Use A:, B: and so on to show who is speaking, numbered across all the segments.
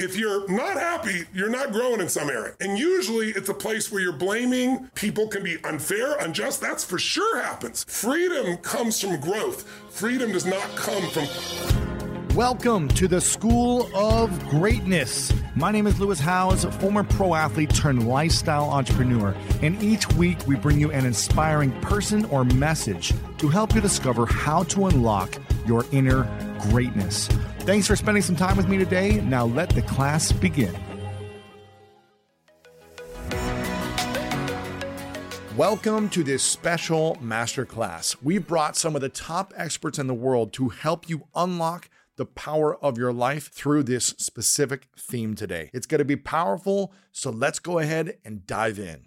A: if you're not happy, you're not growing in some area. And usually it's a place where you're blaming people can be unfair, unjust. That's for sure happens. Freedom comes from growth. Freedom does not come from
B: Welcome to the School of Greatness. My name is Lewis Howes, former pro athlete turned lifestyle entrepreneur, and each week we bring you an inspiring person or message to help you discover how to unlock your inner greatness. Thanks for spending some time with me today. Now let the class begin. Welcome to this special masterclass. We've brought some of the top experts in the world to help you unlock the power of your life through this specific theme today. It's going to be powerful, so let's go ahead and dive in.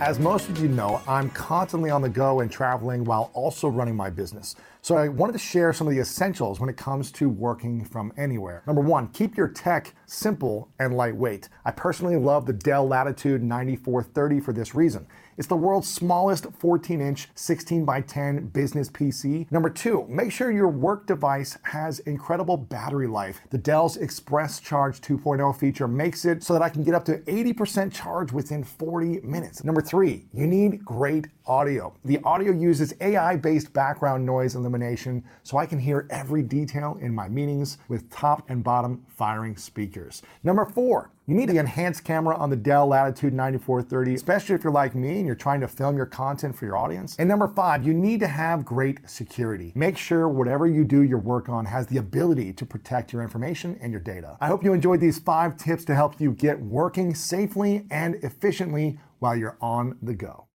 C: As most of you know, I'm constantly on the go and traveling while also running my business. So I wanted to share some of the essentials when it comes to working from anywhere. Number one, keep your tech simple and lightweight. I personally love the Dell Latitude 9430 for this reason. It's the world's smallest 14 inch 16 by 10 business PC. Number two, make sure your work device has incredible battery life. The Dell's Express Charge 2.0 feature makes it so that I can get up to 80% charge within 40 minutes. Number three, you need great audio. The audio uses AI based background noise elimination so I can hear every detail in my meetings with top and bottom firing speakers. Number four, you need the enhanced camera on the Dell Latitude 9430, especially if you're like me and you're trying to film your content for your audience. And number five, you need to have great security. Make sure whatever you do your work on has the ability to protect your information and your data. I hope you enjoyed these five tips to help you get working safely and efficiently while you're on the go.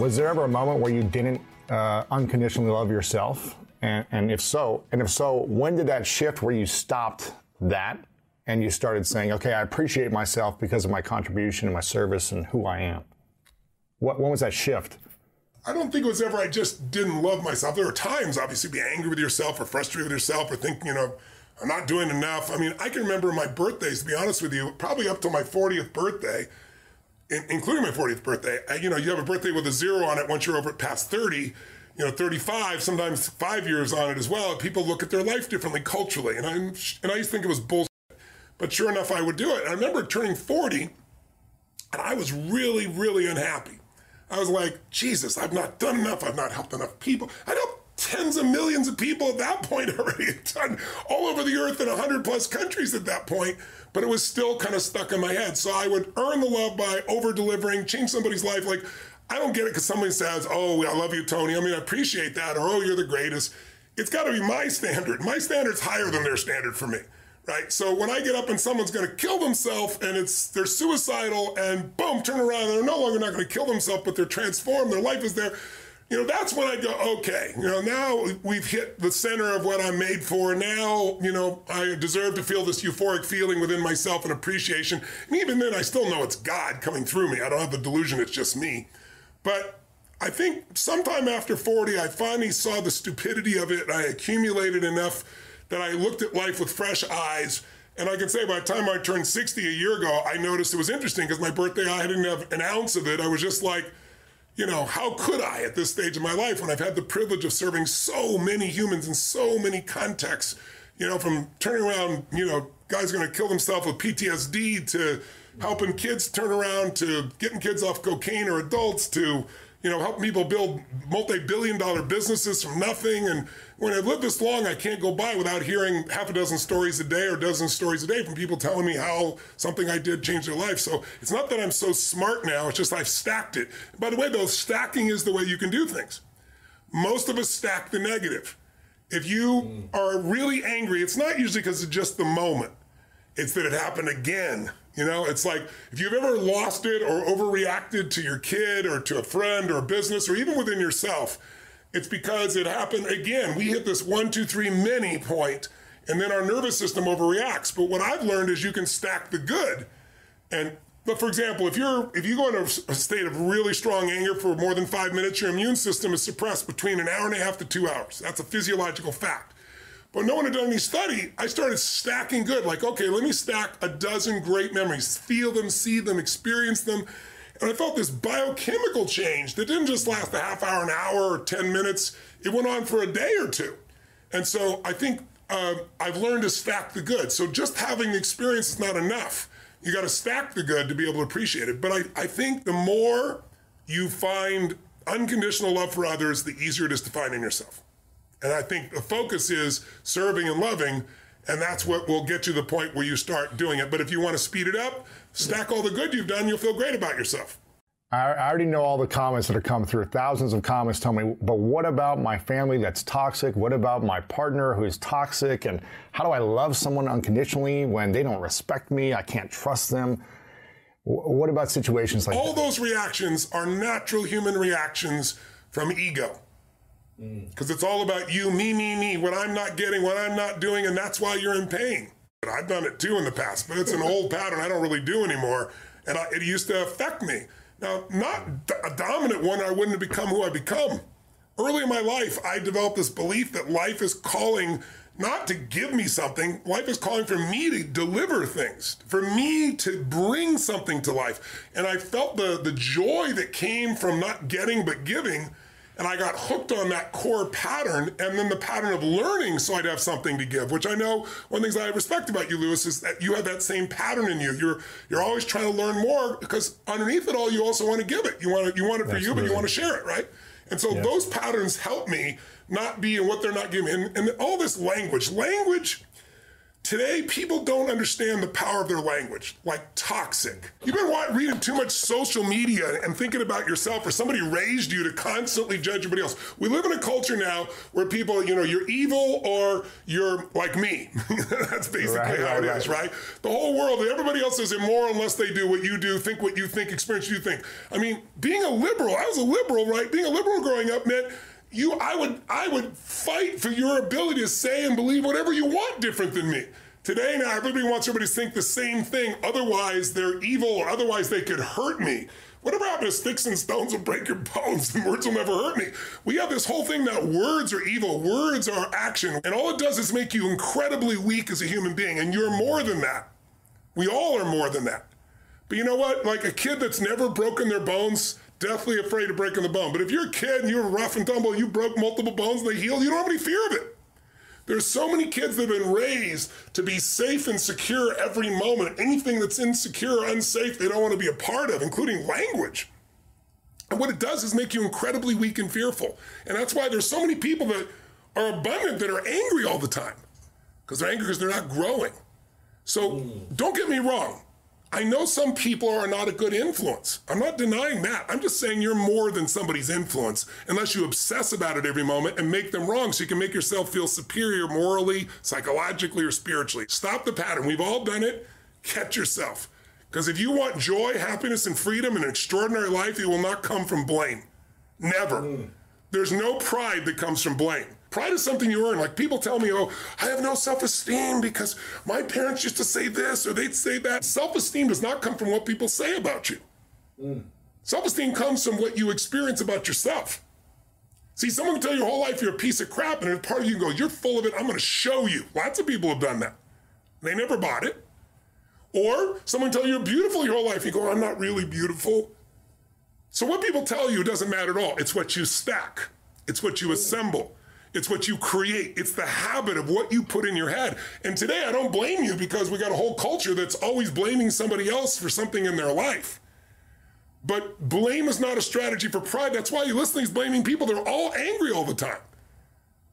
D: Was there ever a moment where you didn't uh, unconditionally love yourself? And, and if so, and if so, when did that shift where you stopped that and you started saying, okay, I appreciate myself because of my contribution and my service and who I am? What, when was that shift?
A: I don't think it was ever I just didn't love myself. There were times, obviously, be angry with yourself or frustrated with yourself or thinking, you know, I'm not doing enough. I mean, I can remember my birthdays, to be honest with you, probably up to my 40th birthday in, including my 40th birthday, I, you know, you have a birthday with a zero on it once you're over past 30, you know, 35, sometimes five years on it as well. People look at their life differently culturally. And, I'm, and I used to think it was bullshit. But sure enough, I would do it. And I remember turning 40, and I was really, really unhappy. I was like, Jesus, I've not done enough. I've not helped enough people. I'd helped tens of millions of people at that point already, done all over the earth in 100 plus countries at that point but it was still kind of stuck in my head. So I would earn the love by over delivering, change somebody's life. Like, I don't get it because somebody says, Oh, I love you, Tony. I mean, I appreciate that, or Oh, you're the greatest. It's got to be my standard. My standard's higher than their standard for me. Right. So when I get up and someone's going to kill themselves and it's they're suicidal and boom, turn around and they're no longer not going to kill themselves, but they're transformed, their life is there you know, that's when I go, okay, you know, now we've hit the center of what I'm made for. Now, you know, I deserve to feel this euphoric feeling within myself and appreciation. And even then, I still know it's God coming through me. I don't have the delusion it's just me. But I think sometime after 40, I finally saw the stupidity of it. and I accumulated enough that I looked at life with fresh eyes. And I can say by the time I turned 60 a year ago, I noticed it was interesting because my birthday, I didn't have an ounce of it. I was just like, you know, how could I at this stage of my life when I've had the privilege of serving so many humans in so many contexts, you know, from turning around, you know, guys going to kill themselves with PTSD to helping kids turn around to getting kids off cocaine or adults to, you know, helping people build multi-billion dollar businesses from nothing. And when I've lived this long, I can't go by without hearing half a dozen stories a day or a dozen stories a day from people telling me how something I did changed their life. So it's not that I'm so smart now, it's just I've stacked it. By the way, though, stacking is the way you can do things. Most of us stack the negative. If you mm. are really angry, it's not usually because of just the moment. It's that it happened again. You know, it's like if you've ever lost it or overreacted to your kid or to a friend or a business or even within yourself, it's because it happened again. We hit this one, two, three mini point, and then our nervous system overreacts. But what I've learned is you can stack the good. And but for example, if you're if you go into a state of really strong anger for more than five minutes, your immune system is suppressed between an hour and a half to two hours. That's a physiological fact. But no one had done any study. I started stacking good. Like, okay, let me stack a dozen great memories, feel them, see them, experience them. And I felt this biochemical change that didn't just last a half hour, an hour, or 10 minutes. It went on for a day or two. And so I think uh, I've learned to stack the good. So just having the experience is not enough. You got to stack the good to be able to appreciate it. But I, I think the more you find unconditional love for others, the easier it is to find in yourself. And I think the focus is serving and loving, and that's what will get you to the point where you start doing it. But if you want to speed it up, stack all the good you've done, you'll feel great about yourself.
D: I already know all the comments that have come through. Thousands of comments tell me, but what about my family that's toxic? What about my partner who's toxic? And how do I love someone unconditionally when they don't respect me? I can't trust them. What about situations like
A: all
D: that?
A: those reactions are natural human reactions from ego? Mm. Because it's all about you, me, me, me, what I'm not getting, what I'm not doing, and that's why you're in pain. But I've done it too in the past, but it's an old pattern I don't really do anymore. And I, it used to affect me. Now, not a dominant one, I wouldn't have become who I become. Early in my life, I developed this belief that life is calling not to give me something, life is calling for me to deliver things, for me to bring something to life. And I felt the, the joy that came from not getting but giving and I got hooked on that core pattern and then the pattern of learning so I'd have something to give, which I know one of the things I respect about you, Lewis, is that you have that same pattern in you. You're you're always trying to learn more because underneath it all, you also want to give it. You want it, you want it for
D: Absolutely.
A: you, but you want to share it, right? And so
D: Yeah.
A: those patterns help me not be in what they're not giving. And, and all this language, language Today, people don't understand the power of their language, like toxic. You've been reading too much social media and thinking about yourself, or somebody raised you to constantly judge everybody else. We live in a culture now where people, you know, you're evil or you're like me. That's basically
D: Right,
A: how it
D: right,
A: is,
D: right.
A: right? The whole world, everybody else is immoral unless they do what you do, think what you think, experience what you think. I mean, being a liberal, I was a liberal, right? Being a liberal growing up meant you I would I would fight for your ability to say and believe whatever you want different than me. Today now everybody wants everybody to think the same thing, otherwise they're evil or otherwise they could hurt me. Whatever happened to sticks and stones will break your bones and words will never hurt me. We have this whole thing that words are evil, words are action, and all it does is make you incredibly weak as a human being, and you're more than that. We all are more than that. But you know what? Like a kid that's never broken their bones, deathly afraid of breaking the bone. But if you're a kid and you're rough and tumble, you broke multiple bones and they healed, you don't have any fear of it. There's so many kids that have been raised to be safe and secure every moment. Anything that's insecure or unsafe, they don't want to be a part of, including language. And what it does is make you incredibly weak and fearful. And that's why there's so many people that are abundant that are angry all the time. Because they're angry because they're not growing. So mm. don't get me wrong. I know some people are not a good influence. I'm not denying that. I'm just saying you're more than somebody's influence unless you obsess about it every moment and make them wrong so you can make yourself feel superior morally, psychologically, or spiritually. Stop the pattern. We've all done it. Catch yourself. Because if you want joy, happiness, and freedom and an extraordinary life, it will not come from blame. Never. Mm. There's no pride that comes from blame. Pride is something you earn. Like people tell me, oh, I have no self esteem because my parents used to say this or they'd say that. Self esteem does not come from what people say about you. Mm. Self esteem comes from what you experience about yourself. See, someone can tell you your whole life you're a piece of crap, and a part of you can go, You're full of it. I'm going to show you. Lots of people have done that. They never bought it. Or someone tell you you're beautiful your whole life. You go, I'm not really beautiful. So what people tell you doesn't matter at all. It's what you stack. It's what you mm. assemble. It's what you create. It's the habit of what you put in your head. And today I don't blame you because we got a whole culture that's always blaming somebody else for something in their life. But blame is not a strategy for pride. That's why you listen to these blaming people. They're all angry all the time.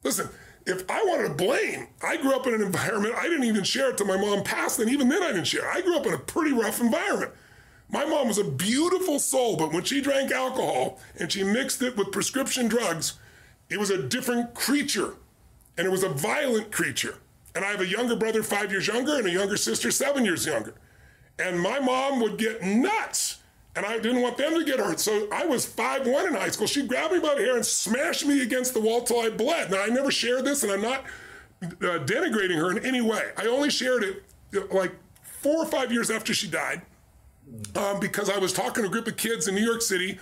A: Listen, if I wanted to blame, I grew up in an environment, I didn't even share it till my mom passed, and even then I didn't share. I grew up in a pretty rough environment. My mom was a beautiful soul, but when she drank alcohol and she mixed it with prescription drugs, it was a different creature. And it was a violent creature. And I have a younger brother, five years younger, and a younger sister, seven years younger. And my mom would get nuts and I didn't want them to get hurt. So I was five one in high school. She grabbed me by the hair and smashed me against the wall till I bled. Now I never shared this, and I'm not uh, denigrating her in any way. I only shared it uh, like four or five years after she died, um, because I was talking to a group of kids in New York City,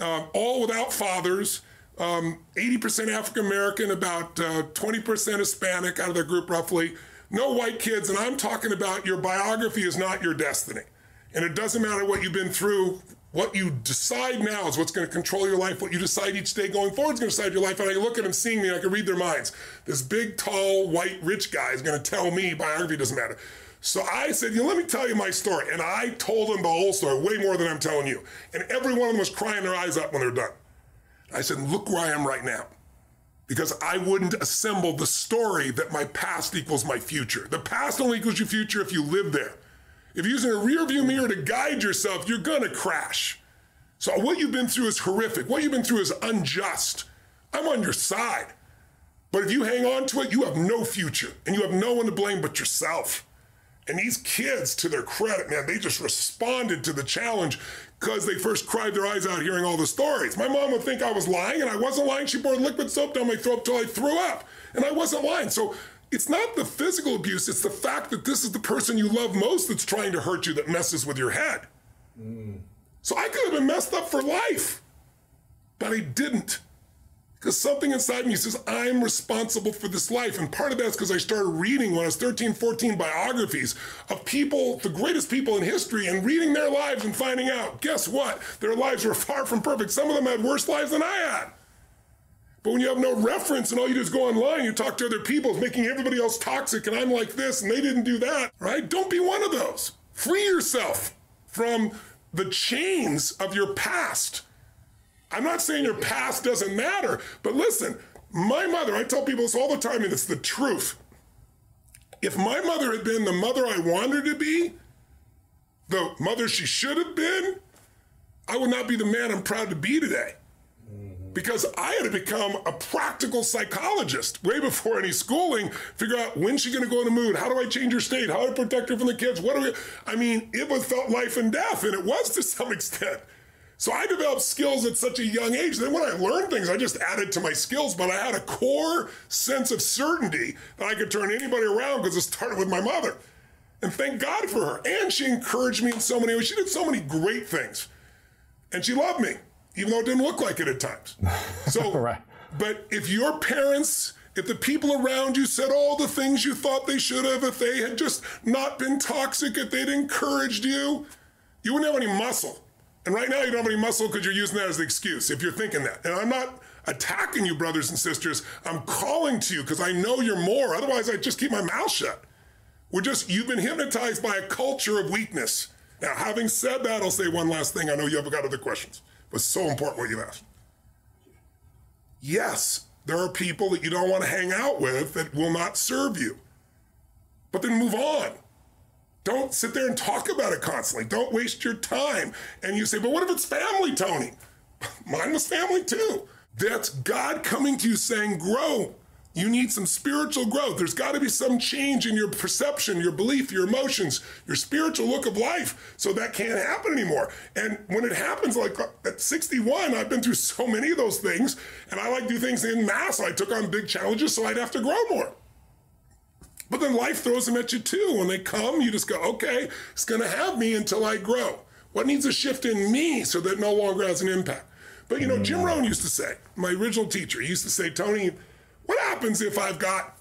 A: um, all without fathers. Um, 80% African American, about uh, 20% Hispanic out of their group, roughly. No white kids, and I'm talking about your biography is not your destiny. And it doesn't matter what you've been through. What you decide now is what's going to control your life. What you decide each day going forward is going to decide your life. And I look at them seeing me, I can read their minds. This big, tall, white, rich guy is going to tell me biography doesn't matter. So I said, you know, let me tell you my story. And I told them the whole story, way more than I'm telling you. And every one of them was crying their eyes out when they're done. I said, look where I am right now. Because I wouldn't assemble the story that my past equals my future. The past only equals your future if you live there. If you're using a rear view mirror to guide yourself, you're gonna crash. So what you've been through is horrific. What you've been through is unjust. I'm on your side. But if you hang on to it, you have no future and you have no one to blame but yourself. And these kids, to their credit, man, they just responded to the challenge because they first cried their eyes out hearing all the stories. My mom would think I was lying, and I wasn't lying. She poured liquid soap down my throat till I threw up, and I wasn't lying. So it's not the physical abuse, it's the fact that this is the person you love most that's trying to hurt you that messes with your head. Mm. So I could have been messed up for life, but I didn't. Because something inside me says, I'm responsible for this life. And part of that's because I started reading when I was 13, 14 biographies of people, the greatest people in history, and reading their lives and finding out, guess what? Their lives were far from perfect. Some of them had worse lives than I had. But when you have no reference and all you do is go online, you talk to other people, it's making everybody else toxic, and I'm like this, and they didn't do that, right? Don't be one of those. Free yourself from the chains of your past. I'm not saying your past doesn't matter, but listen, my mother, I tell people this all the time, and it's the truth. If my mother had been the mother I wanted to be, the mother she should have been, I would not be the man I'm proud to be today because I had to become a practical psychologist way before any schooling, figure out when's she gonna go in the mood, how do I change her state, how do I protect her from the kids, what do we, I mean, it was felt life and death, and it was to some extent. So I developed skills at such a young age. Then when I learned things, I just added to my skills, but I had a core sense of certainty that I could turn anybody around because it started with my mother. And thank God for her. And she encouraged me in so many ways. She did so many great things. And she loved me even though it didn't look like it at times. So, right. but if your parents, if the people around you said all the things you thought they should have, if they had just not been toxic, if they'd encouraged you, you wouldn't have any muscle. And right now, you don't have any muscle because you're using that as the excuse if you're thinking that. And I'm not attacking you, brothers and sisters. I'm calling to you because I know you're more. Otherwise, I'd just keep my mouth shut. We're just, you've been hypnotized by a culture of weakness. Now, having said that, I'll say one last thing. I know you have got other questions was so important what you asked. Yes, there are people that you don't want to hang out with that will not serve you. But then move on. Don't sit there and talk about it constantly. Don't waste your time. And you say, but what if it's family, Tony? Mine was family too. That's God coming to you saying, grow. You need some spiritual growth. There's got to be some change in your perception, your belief, your emotions, your spiritual look of life. So that can't happen anymore. And when it happens, like at 61, I've been through so many of those things, and I like to do things in mass. I took on big challenges, so I'd have to grow more. But then life throws them at you too. When they come, you just go, okay, it's going to have me until I grow. What needs a shift in me so that no longer has an impact? But you know, Jim mm. Rohn used to say, my original teacher, he used to say, Tony, what happens if I've got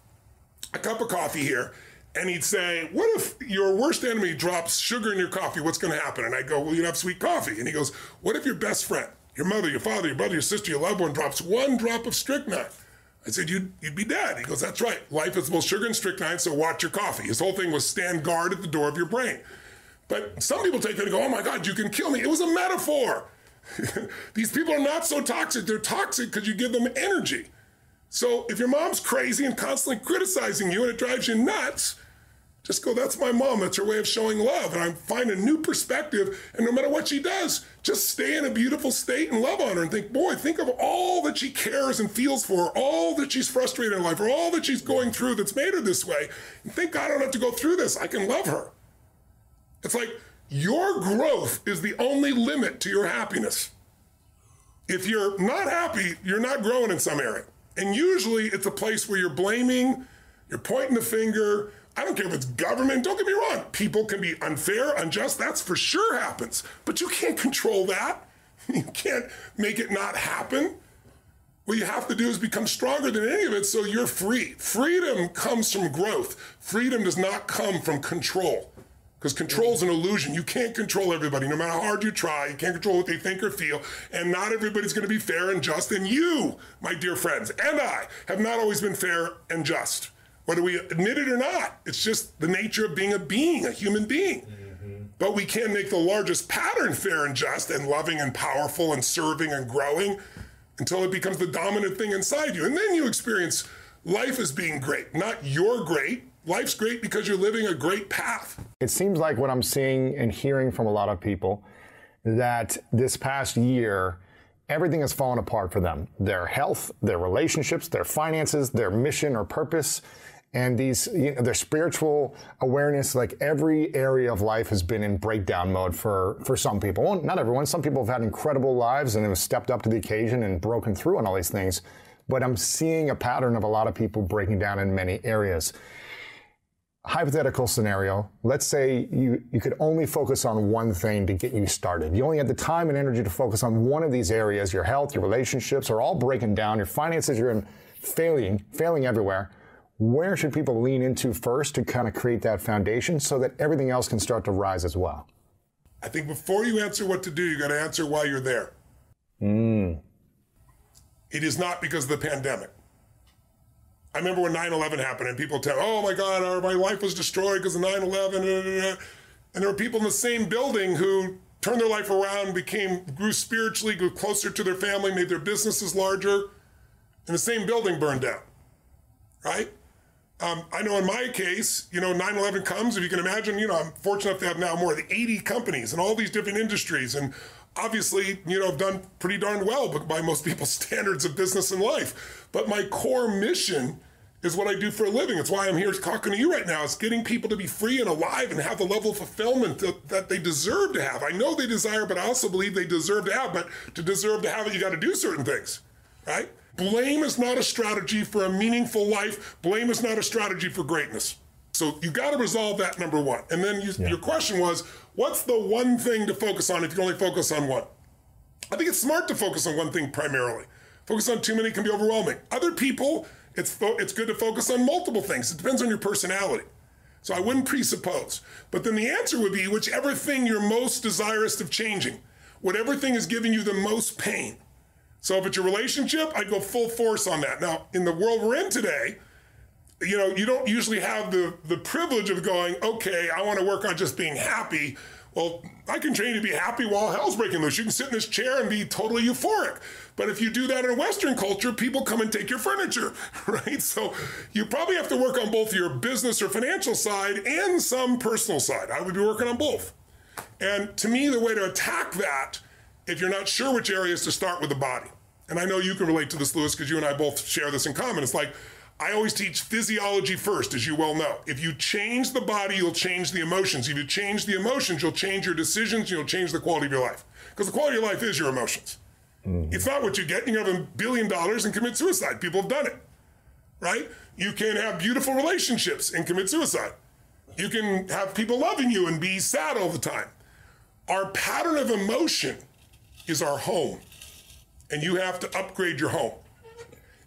A: a cup of coffee here and he'd say, What if your worst enemy drops sugar in your coffee? What's going to happen? And I go, Well, you'd have sweet coffee. And he goes, What if your best friend, your mother, your father, your brother, your sister, your loved one drops one drop of strychnine? I said, you'd, you'd be dead. He goes, That's right. Life is both sugar and strychnine, so watch your coffee. His whole thing was stand guard at the door of your brain. But some people take that and go, oh my God, you can kill me. It was a metaphor. These people are not so toxic. They're toxic because you give them energy. So if your mom's crazy and constantly criticizing you and it drives you nuts, just go, that's my mom. That's her way of showing love. And I find a new perspective. And no matter what she does, just stay in a beautiful state and love on her and think, boy, think of all that she cares and feels for, all that she's frustrated in life, or all that she's going through that's made her this way. And think, I don't have to go through this. I can love her. It's like your growth is the only limit to your happiness. If you're not happy, you're not growing in some area. And usually it's a place where you're blaming, you're pointing the finger, I don't care if it's government, don't get me wrong. People can be unfair, unjust, that's for sure happens. But you can't control that. You can't make it not happen. What you have to do is become stronger than any of it so you're free. Freedom comes from growth, freedom does not come from control. Because control is an illusion. You can't control everybody, no matter how hard you try. You can't control what they think or feel. And not everybody's going to be fair and just. And you, my dear friends, and I have not always been fair and just whether we admit it or not. It's just the nature of being a being, a human being. Mm-hmm. But we can make the largest pattern fair and just and loving and powerful and serving and growing until it becomes the dominant thing inside you. And then you experience life as being great, not you're great. Life's great because you're living a great path.
D: It seems like what I'm seeing and hearing from a lot of people that this past year, everything has fallen apart for them their health, their relationships, their finances, their mission or purpose and these you know, their spiritual awareness like every area of life has been in breakdown mode for for some people. Well, not everyone. Some people have had incredible lives and have stepped up to the occasion and broken through on all these things. But i'm seeing a pattern of a lot of people breaking down in many areas. Hypothetical scenario. Let's say you, you could only focus on one thing to get you started. You only had the time and energy to focus on one of these areas your health your relationships are all breaking down. Your finances you're in failing failing everywhere where should people lean into first to kind of create that foundation so that everything else can start to rise as well?
A: I think before you answer what to do, you got to answer why you're there.
D: Mm.
A: It is not because of the pandemic. I remember when 9 11 happened and people tell, oh my God, our, my life was destroyed because of 9 11. And there were people in the same building who turned their life around, became, grew spiritually, grew closer to their family, made their businesses larger, and the same building burned down, right? Um, I know in my case, you know, 9 11 comes, if you can imagine, you know, I'm fortunate enough to have now more than 80 companies in all these different industries. And obviously, you know, I've done pretty darn well by most people's standards of business and life. But my core mission is what I do for a living. It's why I'm here talking to you right now. It's getting people to be free and alive and have the level of fulfillment that, that they deserve to have. I know they desire, but I also believe they deserve to have. But to deserve to have it, you got to do certain things, right? Blame is not a strategy for a meaningful life. Blame is not a strategy for greatness. So you got to resolve that number one. And then you, yeah. your question was, what's the one thing to focus on if you only focus on one? I think it's smart to focus on one thing primarily. Focus on too many can be overwhelming. Other people, it's fo- it's good to focus on multiple things. It depends on your personality. So I wouldn't presuppose. But then the answer would be whichever thing you're most desirous of changing, whatever thing is giving you the most pain, so if it's your relationship, I'd go full force on that. Now, in the world we're in today, you know, you don't usually have the the privilege of going, okay, I want to work on just being happy. Well, I can train you to be happy while hell's breaking loose. You can sit in this chair and be totally euphoric. But if you do that in a Western culture, people come and take your furniture, right? So you probably have to work on both your business or financial side and some personal side. I would be working on both. And to me, the way to attack that, if you're not sure which area, is to start with the body, and I know you can relate to this, Lewis, because you and I both share this in common. It's like I always teach physiology first, as you well know. If you change the body, you'll change the emotions. If you change the emotions, you'll change your decisions, you'll change the quality of your life. Because the quality of your life is your emotions. Mm-hmm. It's not what you get. You can have a billion dollars and commit suicide. People have done it, right? You can have beautiful relationships and commit suicide. You can have people loving you and be sad all the time. Our pattern of emotion is our home and you have to upgrade your home.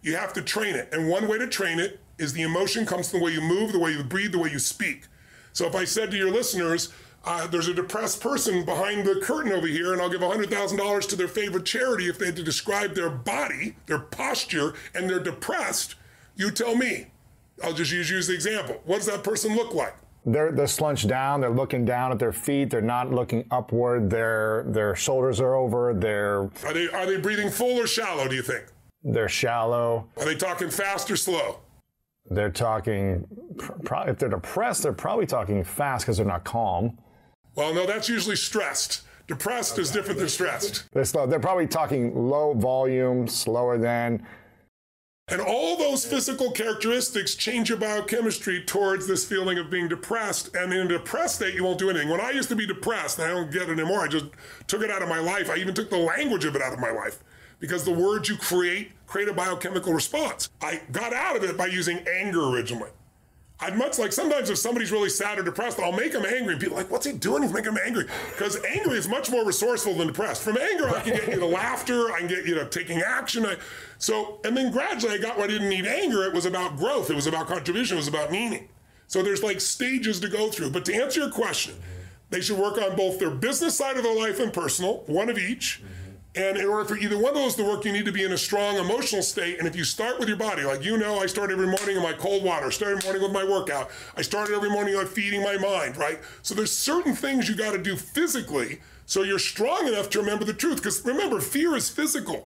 A: You have to train it. And one way to train it is the emotion comes from the way you move, the way you breathe, the way you speak. So if I said to your listeners, uh, there's a depressed person behind the curtain over here, and I'll give $100,000 to their favorite charity if they had to describe their body, their posture, and they're depressed, you tell me. I'll just use you as the example. What does that person look like?
D: They're they're slunched down. They're looking down at their feet. They're not looking upward. Their their shoulders are over. They're
A: Are they are they breathing full or shallow? Do you think?
D: they're shallow.
A: Are they talking fast or slow?
D: They're talking. If they're depressed, they're probably talking fast because they're not calm.
A: Well, no, that's usually stressed. Depressed is different than stressed.
D: They're slow. They're probably talking low volume, slower than.
A: And all those physical characteristics change your biochemistry towards this feeling of being depressed. And in a depressed state, you won't do anything. When I used to be depressed, I don't get it anymore. I just took it out of my life. I even took the language of it out of my life because the words you create create a biochemical response. I got out of it by using anger originally. I'd much like sometimes if somebody's really sad or depressed, I'll make them angry. And be like, what's he doing? He's making them angry. Because angry is much more resourceful than depressed. From anger, I can get you to laughter, I can get you to taking action. I, so, and then gradually I got where I didn't need anger. It was about growth, it was about contribution, it was about meaning. So there's like stages to go through. But to answer your question, they should work on both their business side of their life and personal, one of each. And in order for either one of those to work, you need to be in a strong emotional state. And if you start with your body, like you know, I start every morning in my cold water, start every morning with my workout. I started every morning on feeding my mind, right? So there's certain things you got to do physically so you're strong enough to remember the truth. Because remember, fear is physical.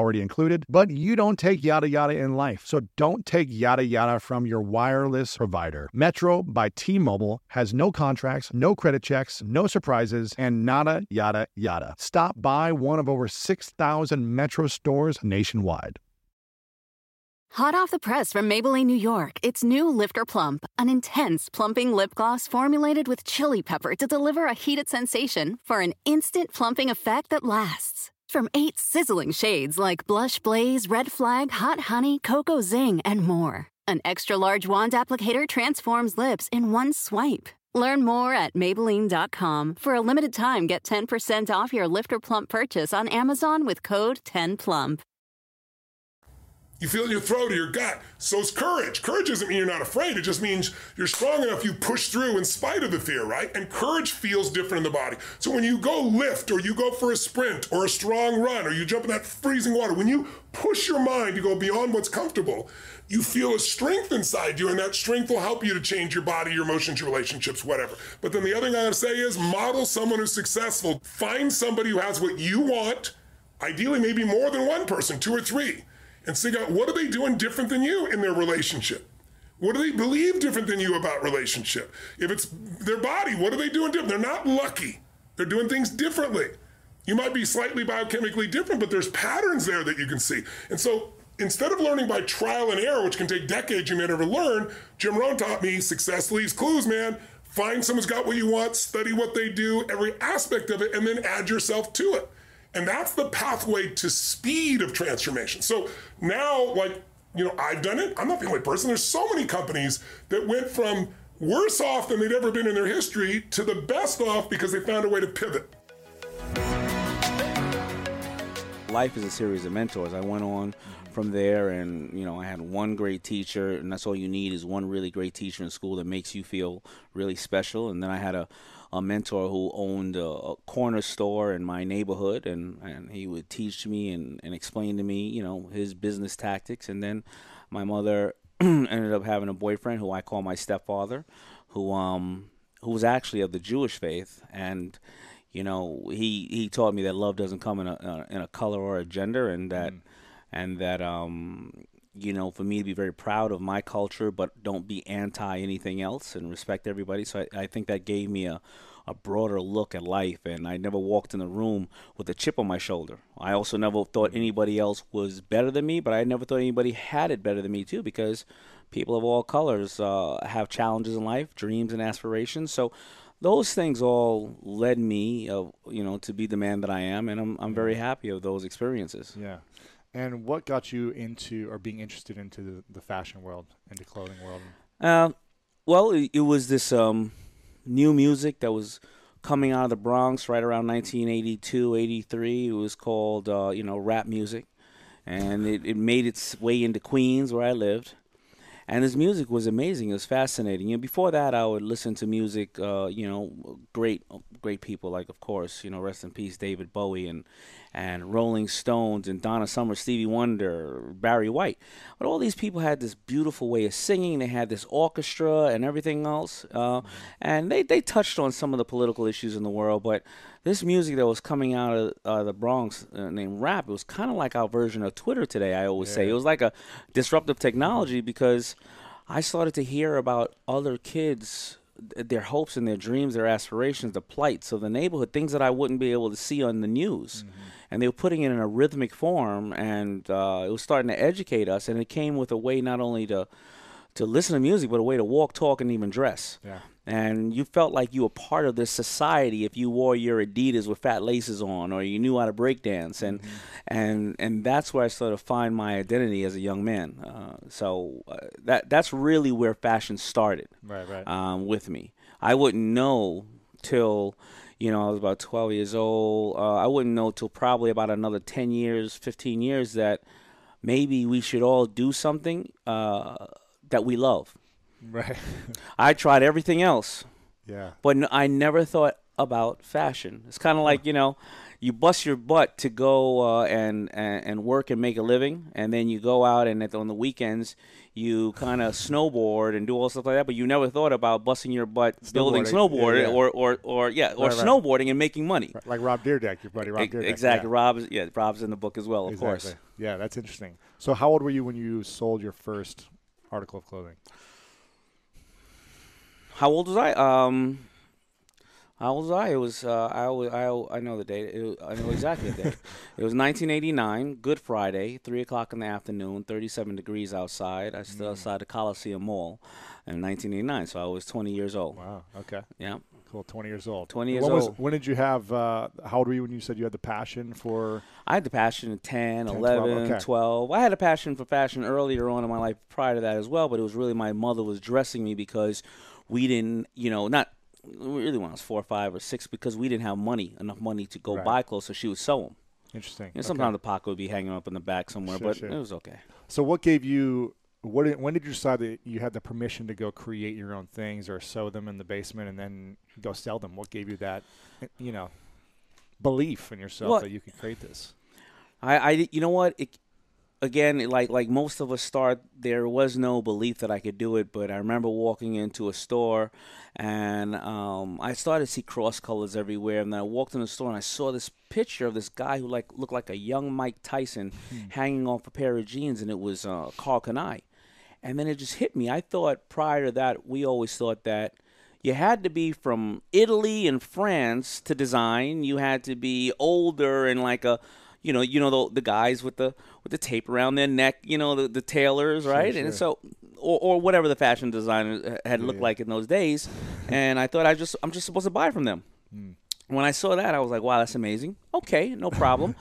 B: already included, but you don't take yada yada in life. So don't take yada yada from your wireless provider. Metro by T Mobile has no contracts, no credit checks, no surprises, and nada yada yada. Stop by one of over 6,000 Metro stores nationwide.
E: Hot off the press from Maybelline, New York, it's new Lifter Plump, an intense plumping lip gloss formulated with chili pepper to deliver a heated sensation for an instant plumping effect that lasts. From eight sizzling shades like Blush Blaze, Red Flag, Hot Honey, Cocoa Zing, and more, an extra large wand applicator transforms lips in one swipe. Learn more at Maybelline.com. For a limited time, get 10% off your Lifter Plump purchase on Amazon with code 10PLUMP.
A: You feel in your throat or your gut. So it's courage. Courage doesn't mean you're not afraid. It just means you're strong enough you push through in spite of the fear, right? And courage feels different in the body. So when you go lift or you go for a sprint or a strong run or you jump in that freezing water, when you push your mind to go beyond what's comfortable, you feel a strength inside you, and that strength will help you to change your body, your emotions, your relationships, whatever. But then the other thing I gotta say is model someone who's successful. Find somebody who has what you want, ideally maybe more than one person, two or three and out what are they doing different than you in their relationship? What do they believe different than you about relationship? If it's their body, what are they doing different? They're not lucky. They're doing things differently. You might be slightly biochemically different, but there's patterns there that you can see. And so instead of learning by trial and error, which can take decades you may never learn, Jim Rohn taught me success leaves clues, man. Find someone's got what you want, study what they do, every aspect of it, and then add yourself to it. And that's the pathway to speed of transformation. So now, like, you know, I've done it. I'm not the only person. There's so many companies that went from worse off than they'd ever been in their history to the best off because they found a way to pivot.
F: Life is a series of mentors. I went on from there and you know i had one great teacher and that's all you need is one really great teacher in school that makes you feel really special and then i had a, a mentor who owned a, a corner store in my neighborhood and, and he would teach me and, and explain to me you know his business tactics and then my mother ended up having a boyfriend who I call my stepfather, who um who was actually of the Jewish faith, and you know he he taught me that love doesn't come in a uh, in a color or a gender, and that mm. and that um you know for me to be very proud of my culture, but don't be anti anything else and respect everybody. So I, I think that gave me a a broader look at life, and I never walked in the room with a chip on my shoulder. I also never thought anybody else was better than me, but I never thought anybody had it better than me too, because people of all colors uh, have challenges in life, dreams and aspirations. So those things all led me, uh, you know, to be the man that I am, and I'm I'm very happy of those experiences.
C: Yeah. And what got you into or being interested into the, the fashion world, into clothing world?
F: Uh, well, it, it was this um, new music that was coming out of the Bronx right around 1982, 83. It was called, uh, you know, rap music. And it, it made its way into Queens, where I lived. And his music was amazing. It was fascinating. Know, before that, I would listen to music, uh, you know, great, great people like, of course, you know, rest in peace, David Bowie and and Rolling Stones and Donna Summer, Stevie Wonder, Barry White. But all these people had this beautiful way of singing. They had this orchestra and everything else. Uh, and they, they touched on some of the political issues in the world. But this music that was coming out of uh, the Bronx uh, named rap, it was kind of like our version of Twitter today, I always yeah. say. It was like a disruptive technology because I started to hear about other kids their hopes and their dreams, their aspirations, the plights of the neighborhood, things that I wouldn't be able to see on the news. Mm-hmm. And they were putting it in a rhythmic form, and uh, it was starting to educate us. And it came with a way not only to to listen to music, but a way to walk, talk, and even dress.
C: Yeah
F: and you felt like you were part of this society if you wore your Adidas with fat laces on, or you knew how to break dance, and mm-hmm. and and that's where I sort of find my identity as a young man. Uh, so uh, that that's really where fashion started,
C: right, right.
F: Um, with me, I wouldn't know till you know I was about 12 years old. Uh, I wouldn't know till probably about another 10 years, 15 years that maybe we should all do something uh, that we love
C: Right.
F: I tried everything else.
C: Yeah.
F: But I never thought about fashion. It's kind of like you know, you bust your butt to go uh, and, and, and work and make a living, and then you go out and at, on the weekends you kind of snowboard and do all stuff like that. But you never thought about busting your butt building snowboard yeah, yeah. or or or yeah or right, snowboarding right. and making money.
C: Like Rob Dyrdek, your buddy Rob Dyrdek.
F: Exactly. Yeah. Rob, yeah, Rob's in the book as well, of exactly. course.
C: Yeah, that's interesting. So, how old were you when you sold your first article of clothing?
F: How old was I? Um, how old was I? It was uh, I always, I I know the date. It, I know exactly the date. It was 1989, Good Friday, three o'clock in the afternoon, 37 degrees outside. I stood mm. outside the Coliseum Mall in 1989, so I was 20 years old.
C: Wow. Okay.
F: Yeah.
C: Cool. 20 years old.
F: 20 years old.
C: when did you have? Uh, how old were you when you said you had the passion for?
F: I had the passion at 10, 10 11, 12, okay. 12. I had a passion for fashion earlier on in my life prior to that as well, but it was really my mother was dressing me because we didn't, you know, not really when I was four or five or six because we didn't have money, enough money to go right. buy clothes, so she would sew them.
C: Interesting. You
F: know, sometimes okay. the pocket would be hanging up in the back somewhere, sure, but sure. it was okay.
C: So, what gave you? What? When did you decide that you had the permission to go create your own things or sew them in the basement and then go sell them? What gave you that? You know, belief in yourself well, that you could create this.
F: I, I, you know what? It, again, like like most of us start, there was no belief that I could do it. But I remember walking into a store, and um, I started to see cross colors everywhere. And then I walked in the store and I saw this picture of this guy who like looked like a young Mike Tyson, hmm. hanging off a pair of jeans, and it was uh, Karl Kani. And then it just hit me. I thought prior to that, we always thought that you had to be from Italy and France to design. You had to be older and like a you know, you know the, the guys with the with the tape around their neck, you know, the, the tailors, right? Sure, sure. And so, or, or whatever the fashion designer had looked yeah. like in those days. and I thought I just I'm just supposed to buy from them. Mm. When I saw that, I was like, wow, that's amazing. Okay, no problem.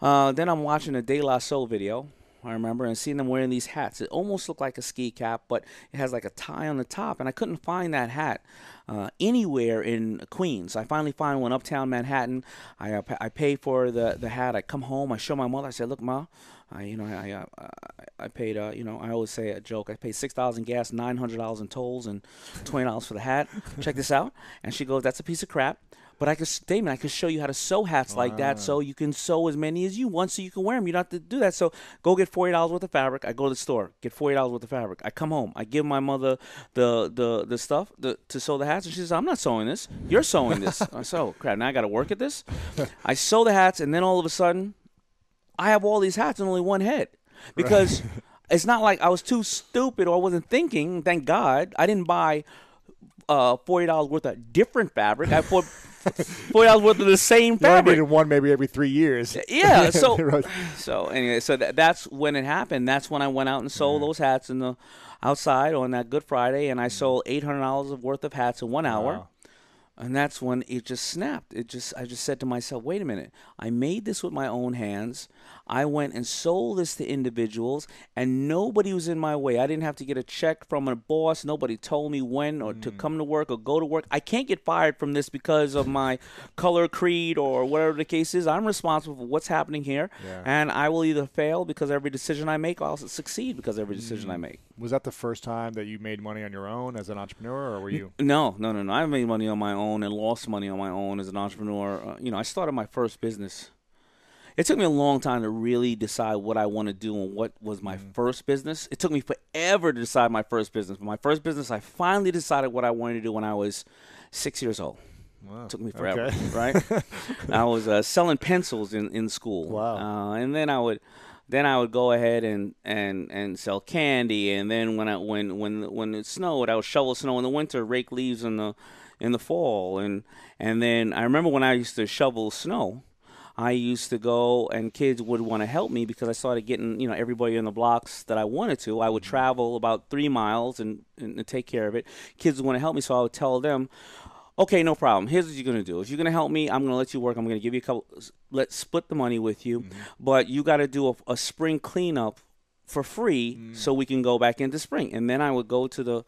F: uh, then I'm watching a De La Soul video I remember, and seeing them wearing these hats. It almost looked like a ski cap, but it has like a tie on the top, and I couldn't find that hat uh, anywhere in Queens. I finally find one uptown Manhattan. I uh, I pay for the the hat. I come home. I show my mother. I said, "Look, ma, I you know I I, I paid uh, you know I always say a joke. I paid six dollars in gas, nine hundred dollars in tolls, and twenty dollars for the hat. Check this out." And she goes, "That's a piece of crap." But I could, Daymond, I could show you how to sew hats like that, so you can sew as many as you want, so you can wear them. You don't have to do that. So go get forty dollars worth of fabric. I go to the store, get forty dollars worth of fabric. I come home, I give my mother the the the stuff the, to sew the hats, and she says, "I'm not sewing this. You're sewing this." I said, "Oh crap! Now I got to work at this." I sew the hats, and then all of a sudden, I have all these hats and only one head because it's not like I was too stupid or I wasn't thinking. Thank God I didn't buy uh, forty dollars worth of different fabric. I bought forty dollars worth of the same
C: You only
F: fabric.
C: needed one maybe every three years.
F: Yeah. So so anyway, so that, that's when it happened. That's when I went out and sold mm-hmm. those hats in the outside on that Good Friday, and I mm-hmm. sold eight hundred dollars of worth of hats in one hour. And that's when it just snapped. It just I just said to myself, wait a minute. I made this with my own hands. I went and sold this to individuals and nobody was in my way. I didn't have to get a check from a boss. Nobody told me when or to come to work or go to work. I can't get fired from this because of my color creed or whatever the case is. I'm responsible for what's happening here and I will either fail because every decision I make, or I'll succeed because every decision I make.
C: Was that the first time that you made money on your own as an entrepreneur, or were you?
F: No, no, no, no. I made money on my own and lost money on my own as an entrepreneur. Uh, you know, I started my first business. It took me a long time to really decide what I want to do and what was my first business. It took me forever to decide my first business. But my first business, I finally decided what I wanted to do when I was six years old. It took me forever,
C: Okay.
F: right? I was uh, selling pencils in, in school.
C: Wow.
F: Uh, and then I would then I would go ahead and, and, and sell candy and then when I when when when it snowed I would shovel snow in the winter, rake leaves in the in the fall and and then I remember when I used to shovel snow I used to go and kids would want to help me because I started getting, you know, everybody in the blocks that I wanted to. I would mm-hmm. travel about three miles and, and, and take care of it. Kids would want to help me, so I would tell them, okay, no problem. Here's what you're going to do. If you're going to help me, I'm going to let you work. I'm going to give you a couple, let's split the money with you. Mm-hmm. But you got to do a, a spring cleanup for free mm. so we can go back into spring. And then I would go to the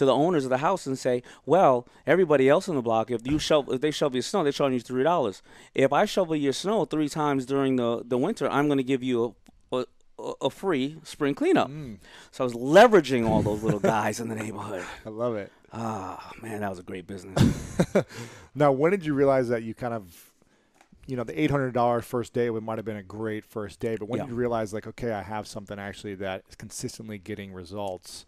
F: to the owners of the house and say, "Well, everybody else in the block, if you shovel, if they shovel your snow, they're charging you three dollars. If I shovel your snow three times during the, the winter, I'm going to give you a, a a free spring cleanup." So I was leveraging all those little guys in the neighborhood.
C: I love it.
F: Ah, man, that was a great business.
C: Now, when did you realize that you kind of, you know, the eight hundred dollars first day would might have been a great first day, but when
F: Yeah.
C: did you realize like, okay, I have something actually that is consistently getting results?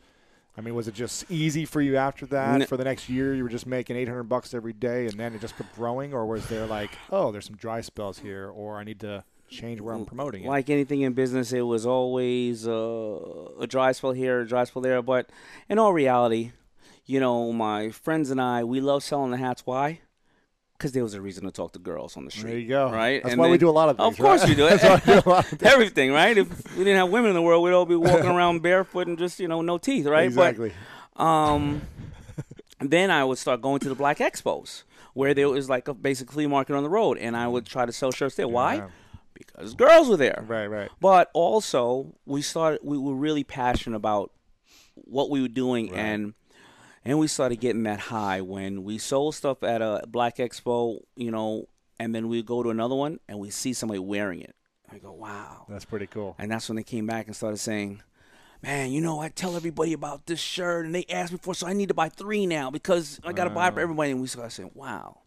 C: I mean, was it just easy for you after that?
F: N-
C: for the next year, you were just making eight hundred bucks every day, and then it just kept growing, or was there like, oh, there's some dry spells here, or I need to change where I'm promoting it?
F: like anything in business, it was always uh, a dry spell here, a dry spell there. But in all reality, you know, my friends and I, we love selling the hats. Why? Because there was a reason to talk to girls on the street.
C: There you go.
F: Right.
C: That's
F: And
C: why we do a lot of Things, Of
F: course
C: right?
F: we do.
C: That's why we do a lot of
F: Everything, right? If we didn't have women in the world, we'd all be walking around barefoot and just you know no teeth, right?
C: Exactly.
F: But um, then I would start going to the black expos where there was like a basic flea market on the road, and I would try to sell shirts there. Why?
C: Yeah.
F: Because girls were there.
C: Right, right.
F: But also, we started. We were really passionate about what we were doing, and and we started getting that high when we sold stuff at a Black Expo, you know, and then we go to another one and we see somebody wearing it. I go, wow,
C: That's pretty cool.
F: and that's when they came back and started saying, "Man, you know, I tell everybody about this shirt, and they asked me for, it, so I need to buy three now because I got to buy it for everybody." And we started saying, "Wow."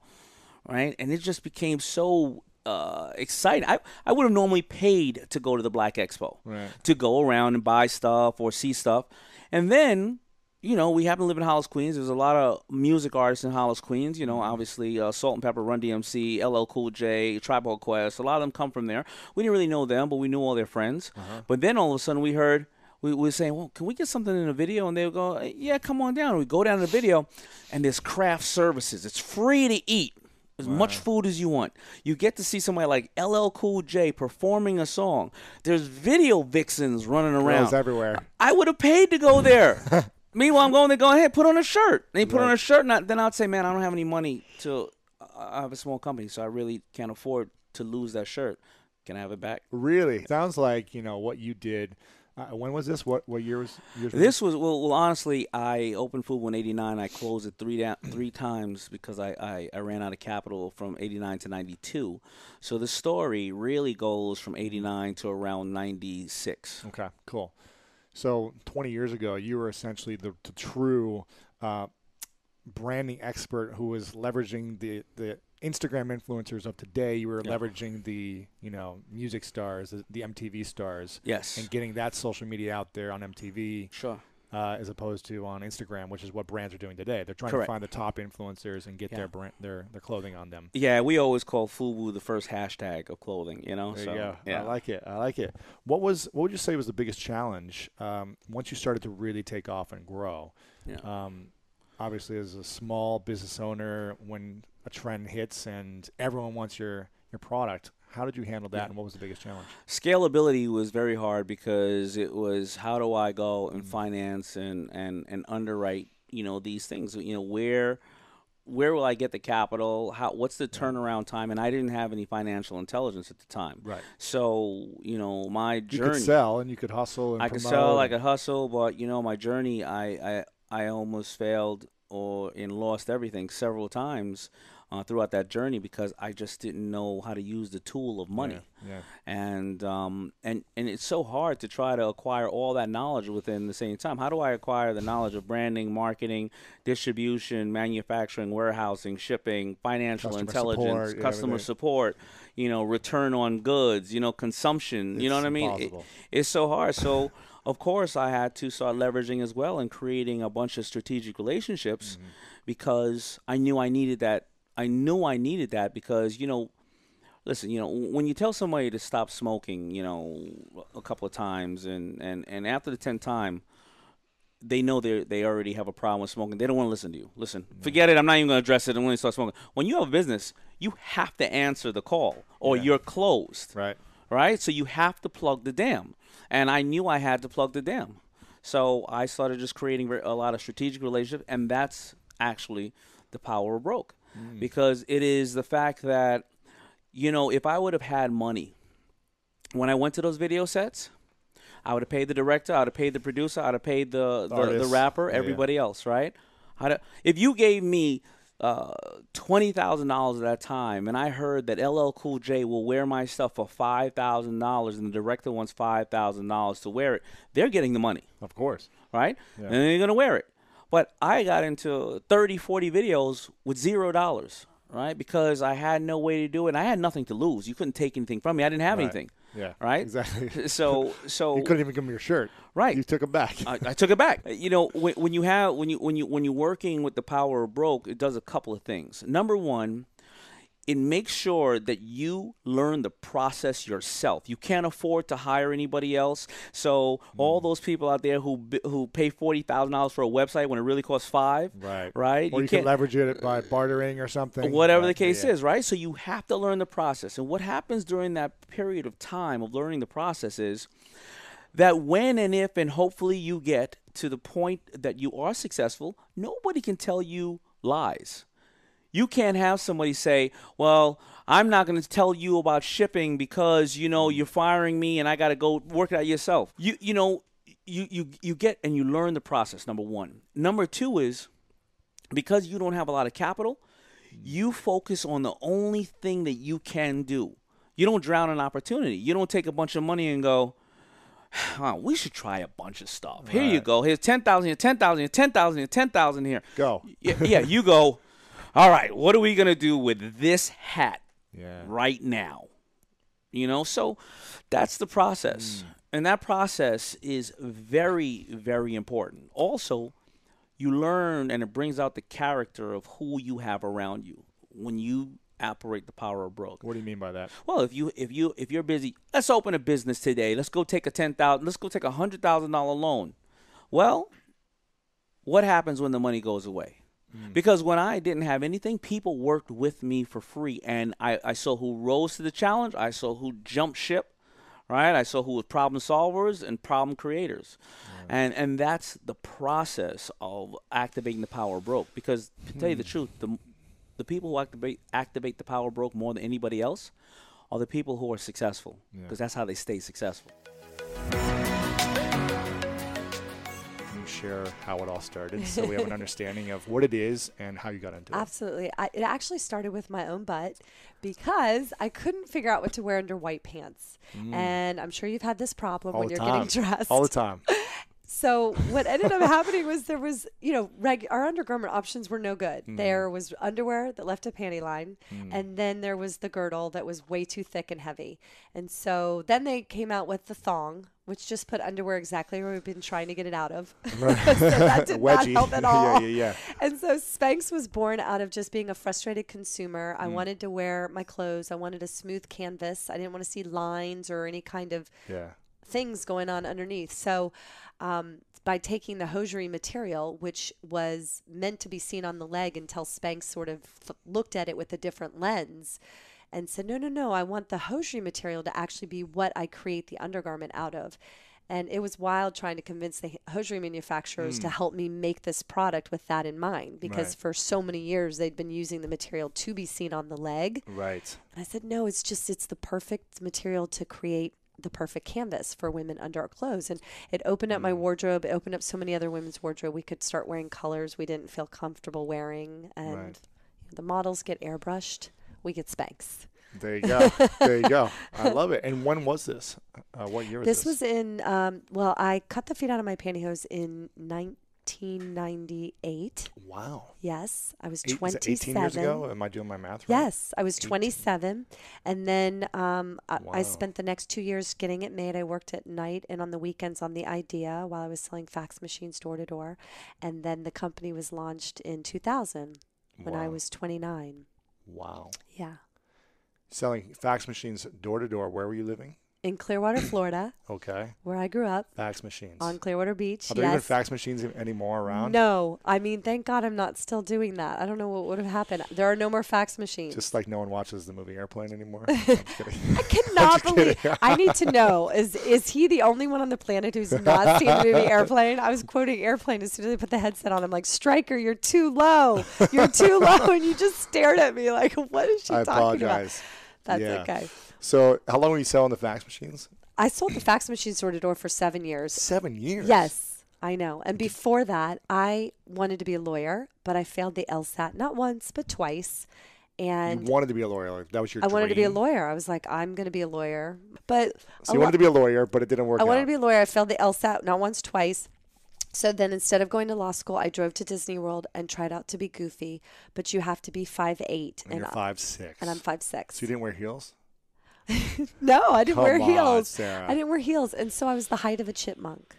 F: right? And it just became so uh, exciting. I, I would have normally paid to go to the Black Expo,
C: Right.
F: to go around and buy stuff or see stuff. And then, you know, we happen to live in Hollis, Queens. There's a lot of music artists in Hollis, Queens. You know, obviously uh, Salt-N-Pepa, Run DMC, LL Cool J, Tribal Quest. A lot of them come from there. We didn't really know them, but we knew all their friends. But then all of a sudden we heard we we were saying, well, can we get something in a video? And they would go, yeah, come on down. We go down to the video, and there's craft services. It's free to eat. As much food as you want. You get to see somebody like LL Cool J performing a song. There's video vixens running around.
C: Girls everywhere.
F: I would have paid to go there. Meanwhile, I'm going there going, hey, put on a shirt. They put on a shirt, and I, then I'd say, man, I don't have any money to. I have a small company, so I really can't afford to lose that shirt. Can I have it back?
C: Really? Sounds like, you know, what you did. Uh, when was this? What what year was years
F: This was well, well. Honestly, I opened FUBU in '89. I closed it three down, three times because I, I, I ran out of capital from '89 to '92. So the story really goes from '89 to around '96.
C: Okay, cool. So 20 years ago, you were essentially the, the true uh, branding expert who was leveraging the, the Instagram influencers of today, you were leveraging the you know music stars, the, the MTV stars,
F: Yes.
C: and getting that social media out there on MTV,
F: Sure.
C: Uh, as opposed to on Instagram, which is what brands are doing today. They're trying
F: Correct.
C: to find the top influencers and get
F: Yeah.
C: their brand, their their clothing on them.
F: Yeah, we always call FUBU the first hashtag of clothing. You know.
C: There
F: so,
C: you go.
F: Yeah.
C: I like it. I like it. What was what would you say was the biggest challenge um, once you started to really take off and grow?
F: Yeah.
C: Um, obviously, as a small business owner, when a trend hits and everyone wants your your product, how did you handle that, and what was the biggest challenge?
F: Scalability was very hard because it was how do I go
C: Mm-hmm.
F: and finance and, and, and underwrite you know these things you know where where will I get the capital how what's the turnaround time and I didn't have any financial intelligence at the time
C: Right.
F: so you know my journey.
C: You could sell and you could hustle. And
F: I could sell, I could hustle, but you know, my journey, I, I, I almost failed or and lost everything several times uh, throughout that journey because I just didn't know how to use the tool of money.
C: yeah.
F: And um and and it's so hard to try to acquire all that knowledge within the same time. How do I acquire the knowledge of branding, marketing, distribution, manufacturing, warehousing, shipping, financial
C: Customer
F: intelligence,
C: support,
F: customer
C: everything.
F: support, you know, return on goods, you know, consumption, you know
C: It's
F: what I mean? It- it's so hard. So, of course, I had to start leveraging as well and creating a bunch of strategic relationships
C: Mm-hmm.
F: because I knew I needed that. I knew I needed that because, you know, listen, you know, when you tell somebody to stop smoking, you know, a couple of times and, and, and after the 10th time, they know they they already have a problem with smoking. They don't want to listen to you. Listen, forget it. I'm not even going to address it. I'm going to start smoking. When you have a business, you have to answer the call, or you're closed
C: Right.
F: right? So you have to plug the dam. And I knew I had to plug the dam. So I started just creating a lot of strategic relationships, and that's actually the power of broke. Because it is the fact that, you know, if I would have had money when I went to those video sets, I would have paid the director, I would have paid the producer, I would have paid the, the, the rapper,
C: Yeah, yeah.
F: everybody else, right? I'd if you gave me uh, twenty thousand dollars at that time, and I heard that LL Cool J will wear my stuff for five thousand dollars, and the director wants five thousand dollars to wear it, they're getting the money,
C: Of course.
F: right? And they're gonna wear it. But I got into 30, 40 videos with zero dollars, right? Because I had no way to do it. And I had nothing to lose. You couldn't take anything from me. I didn't have
C: Right.
F: anything.
C: Yeah.
F: Right.
C: Exactly.
F: So, so
C: You couldn't even give me your shirt.
F: Right.
C: You took it back.
F: I, I took it back. You know, when, when you have when you when you when you're working with the power of broke, it does a couple of things. Number one, it makes sure that you learn the process yourself. You can't afford to hire anybody else. So all hmm. those people out there who who pay forty thousand dollars for a website when it really costs five,
C: right.
F: Right.
C: Or you, can leverage it by bartering or something.
F: whatever the case
C: Yeah.
F: is, right? So you have to learn the process. And what happens during that period of time of learning the process is that when and if and hopefully you get to the point that you are successful, nobody can tell you lies. You can't have somebody say, "Well, I'm not going to tell you about shipping because you know you're firing me and I got to go work it out yourself." You you know you you you get and you learn the process number 1. Number 2 is because you don't have a lot of capital, you focus on the only thing that you can do. You don't drown an opportunity. You don't take a bunch of money and go, oh, we should try a bunch of stuff. Here you go. Here's 10,000 here, 10,000 here, 10,000 here, 10,000 here.
C: Go.
F: Yeah, yeah, you go, all right, what are we going to do with this hat
C: Yeah.
F: right now? You know, so that's the process. Mm. And that process is very, very important. Also, you learn and it brings out the character of who you have around you when you operate the power of broke.
C: What do you mean by that?
F: Well, if you if you if you're busy, let's open a business today. Let's go take a ten thousand. Let's go take a hundred thousand dollar loan. Well, what happens when the money goes away? Mm. Because when I didn't have anything, people worked with me for free, and I, I saw who rose to the challenge. I saw who jumped ship, right? I saw who was problem solvers and problem creators, and and that's the process of activating the power broke. Because to tell you the hmm. truth, the the people who activate activate the power broke more than anybody else are the people who are successful because that's how they stay successful.
C: You share how it all started so we have an understanding of what it is and how you got into it?
G: Absolutely. I, it actually started with my own butt because I couldn't figure out what to wear under white pants. And I'm sure you've had this problem
C: Mm. All
G: when you're
C: time.
G: getting dressed.
C: All the time.
G: So what ended up happening was there was, you know, reg- our undergarment options were no good.
C: Mm.
G: There was underwear that left a panty line, and then there was the girdle that was way too thick and heavy. And so then they came out with the thong, which just put underwear exactly where we've been trying to get it out of. so that did not help at
C: Yeah,
G: all.
C: yeah, yeah.
G: And so Spanx was born out of just being a frustrated consumer.
C: Mm.
G: I wanted to wear my clothes. I wanted a smooth canvas. I didn't want to see lines or any kind of
C: Yeah.
G: Things going on underneath. So, um, by taking the hosiery material, which was meant to be seen on the leg until Spanx sort of f- looked at it with a different lens and said, no, no, no, I want the hosiery material to actually be what I create the undergarment out of. And it was wild trying to convince the hosiery manufacturers to help me make this product with that in mind because
C: Right.
G: for so many years they'd been using the material to be seen on the leg.
C: Right.
G: And I said, no, it's just, it's the perfect material to create the perfect canvas for women under our clothes. And it opened up my
C: Mm.
G: wardrobe. It opened up so many other women's wardrobe. We could start wearing colors we didn't feel comfortable wearing. And
C: Right.
G: the models get airbrushed. We get Spanx.
C: There you go. there you go. I love it. And when was this? Uh, what year was
G: This
C: this?
G: was in, um, well, I cut the feet out of my pantyhose in 1998.
C: wow.
G: Yes, I was
C: Eight, is
G: 27.
C: 18 years ago? Am I doing my math right?
G: Yes, I was 27, and then um, I, I spent the next two years getting it made. I worked at night and on the weekends on the idea while I was selling fax machines door to door, and then the company was launched in 2000 when I was 29.
C: Wow.
G: Yeah,
C: Selling fax machines door to door. Where were you living?
G: In Clearwater, Florida,
C: Okay.
G: where I grew up
C: Fax machines.
G: on Clearwater Beach.
C: Are there even fax machines anymore around?
G: No, I mean, thank God I'm not still doing that. I don't know what would have happened. There are no more fax machines.
C: Just like no one watches the movie Airplane anymore. I'm just kidding.
G: I cannot believe. I need to know is is he the only one on the planet who's not seen the movie Airplane? I was quoting Airplane as soon as I put the headset on. I'm like, Striker, you're too low. You're too low, and you just stared at me like, what is she
C: I
G: talking
C: apologize.
G: about? That's
C: Yeah.
G: okay.
C: So, how long were you selling the fax machines?
G: I sold the fax machines door to door for seven years.
C: Seven years.
G: Yes, I know. And before that, I wanted to be a lawyer, but I failed the LSAT not once but twice.
C: You
G: And
C: wanted to be a lawyer. Like, that was your
G: I wanted to be a lawyer. I was like, I'm going to be a lawyer. But
C: So you
G: lo-
C: wanted to be a lawyer, but it didn't work out.
G: I wanted
C: out.
G: to be a lawyer. I failed the LSAT not once, twice. So then instead of going to law school, I drove to Disney World and tried out to be goofy, but you have to be five eight,
C: and you're
G: I-
C: five six.
G: and I'm five six.
C: So you didn't wear heels?
G: no, I didn't wear
C: on,
G: heels.
C: Sara.
G: I didn't wear heels, and so I was the height of a chipmunk.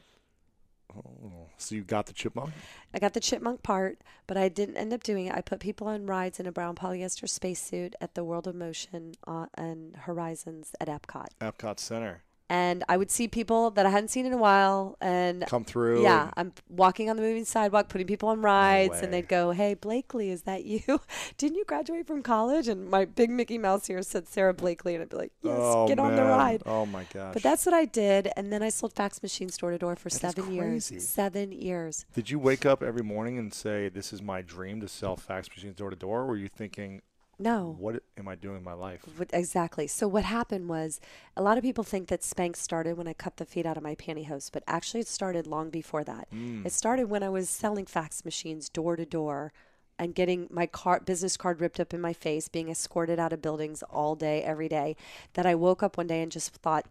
C: Oh, so you got the chipmunk?
G: I got the chipmunk part, but I didn't end up doing it. I put people on rides in a brown polyester spacesuit at the World of Motion uh, and Horizons at Epcot.
C: Epcot Center.
G: And I would see people that I hadn't seen in a while, and
C: Come through.
G: Yeah, I'm walking on the moving sidewalk, putting people on rides,
C: way.
G: and they'd go, "Hey, Blakely, is that you? Didn't you graduate from college?" And my big Mickey Mouse here said Sara Blakely, and I'd be like, "Yes,
C: oh,
G: get on the ride."
C: Oh my gosh.
G: But that's what I did, and then I sold fax machines door to door for
C: That
G: seven years. Seven years.
C: Did you wake up every morning and say, "This is my dream to sell fax machines door to door"? Or were you thinking,
G: No.
C: "What am I doing in my life?"
G: What- Exactly. So what happened was, a lot of people think that Spanx started when I cut the feet out of my pantyhose, but actually it started long before that.
C: Mm.
G: It started when I was selling fax machines door to door, and getting my car business card ripped up in my face, being escorted out of buildings all day, every day. That I woke up one day and just thought,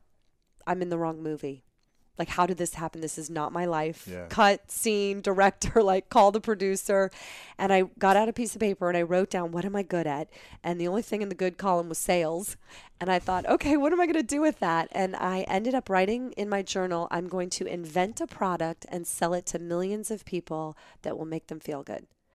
G: I'm in the wrong movie. Like, how did this happen? This is not my life.
C: Yeah.
G: Cut, scene, director, like, call the producer. And I got out a piece of paper and I wrote down, what am I good at? And the only thing in the good column was sales. And I thought, okay, what am I going to do with that? And I ended up writing in my journal, I'm going to invent a product and sell it to millions of people that will make them feel good.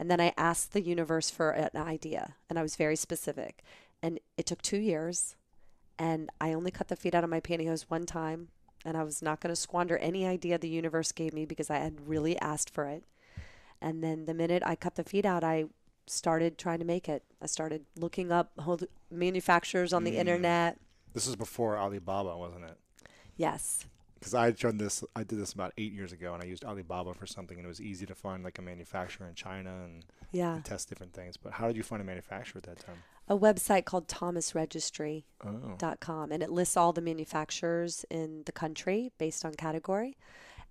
G: And then I asked the universe for an idea, and I was very specific. And it took two years, and I only cut the feet out of my pantyhose one time, and I was not going to squander any idea the universe gave me because I had really asked for it. And then the minute I cut the feet out, I started trying to make it. I started looking up whole manufacturers on the hmm. internet.
C: This is before Alibaba, wasn't it?
G: Yes.
C: Because I tried this. I did this about eight years ago, and I used Alibaba for something, and it was easy to find like a manufacturer in China and,
G: Yeah.
C: and test different things. But how did you find a manufacturer at that time?
G: A website called thomasregistry.com,
C: Oh,
G: and it lists all the manufacturers in the country based on category.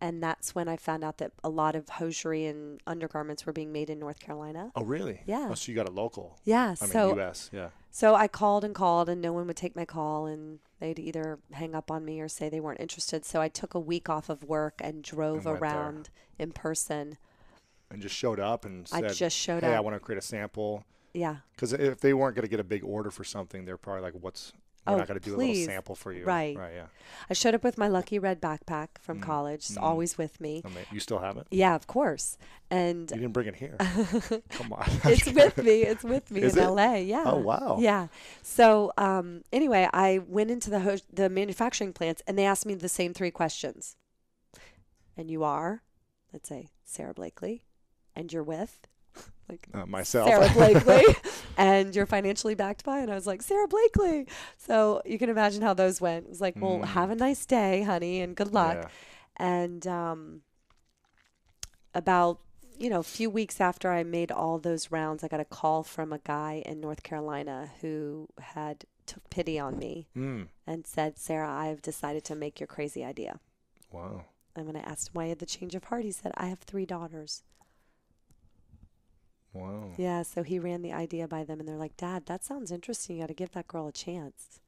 G: And that's when I found out that a lot of hosiery and undergarments were being made in North Carolina.
C: oh really?
G: Yeah.
C: Oh, so you got a local.
G: Yeah.
C: I mean,
G: so
C: U.S. Yeah.
G: So I called and called, and no one would take my call, and they'd either hang up on me or say they weren't interested. So I took a week off of work and drove
C: And went there.
G: around in person.
C: And just showed up and
G: I just showed
C: "Hey, I
G: up.
C: want to create a sample."
G: Yeah.
C: Because if they weren't going to get a big order for something, they're probably like, "What's? We're
G: Oh,
C: not going to do a
G: please.
C: little sample for you."
G: Right.
C: Right. Yeah.
G: I showed up with my lucky red backpack from
C: Mm,
G: college. It's
C: mm.
G: always with me.
C: I mean, you still have it.
G: Yeah, of course. And
C: You didn't bring it here. Come on.
G: it's with me. It's with me
C: Is
G: in
C: it?
G: LA. Yeah.
C: Oh, wow.
G: Yeah. So um, anyway, I went into the ho- the manufacturing plants, and they asked me the same three questions. And you are, let's say, Sara Blakely, and you're with, like
C: Uh, myself.
G: Sara Blakely, and you're financially backed by, and I was like Sara Blakely. So you can imagine how those went. It was like, well,
C: Mm.
G: have a nice day, honey, and good luck.
C: Yeah.
G: And um, about you know a few weeks after I made all those rounds, I got a call from a guy in North Carolina who had took pity on me
C: Mm.
G: and said, "Sara, I've decided to make your crazy idea."
C: Wow.
G: And when I asked him why he had the change of heart, he said, "I have three daughters."
C: Wow.
G: Yeah, so he ran the idea by them, and they're like, "Dad, that sounds interesting. You got to give that girl a chance."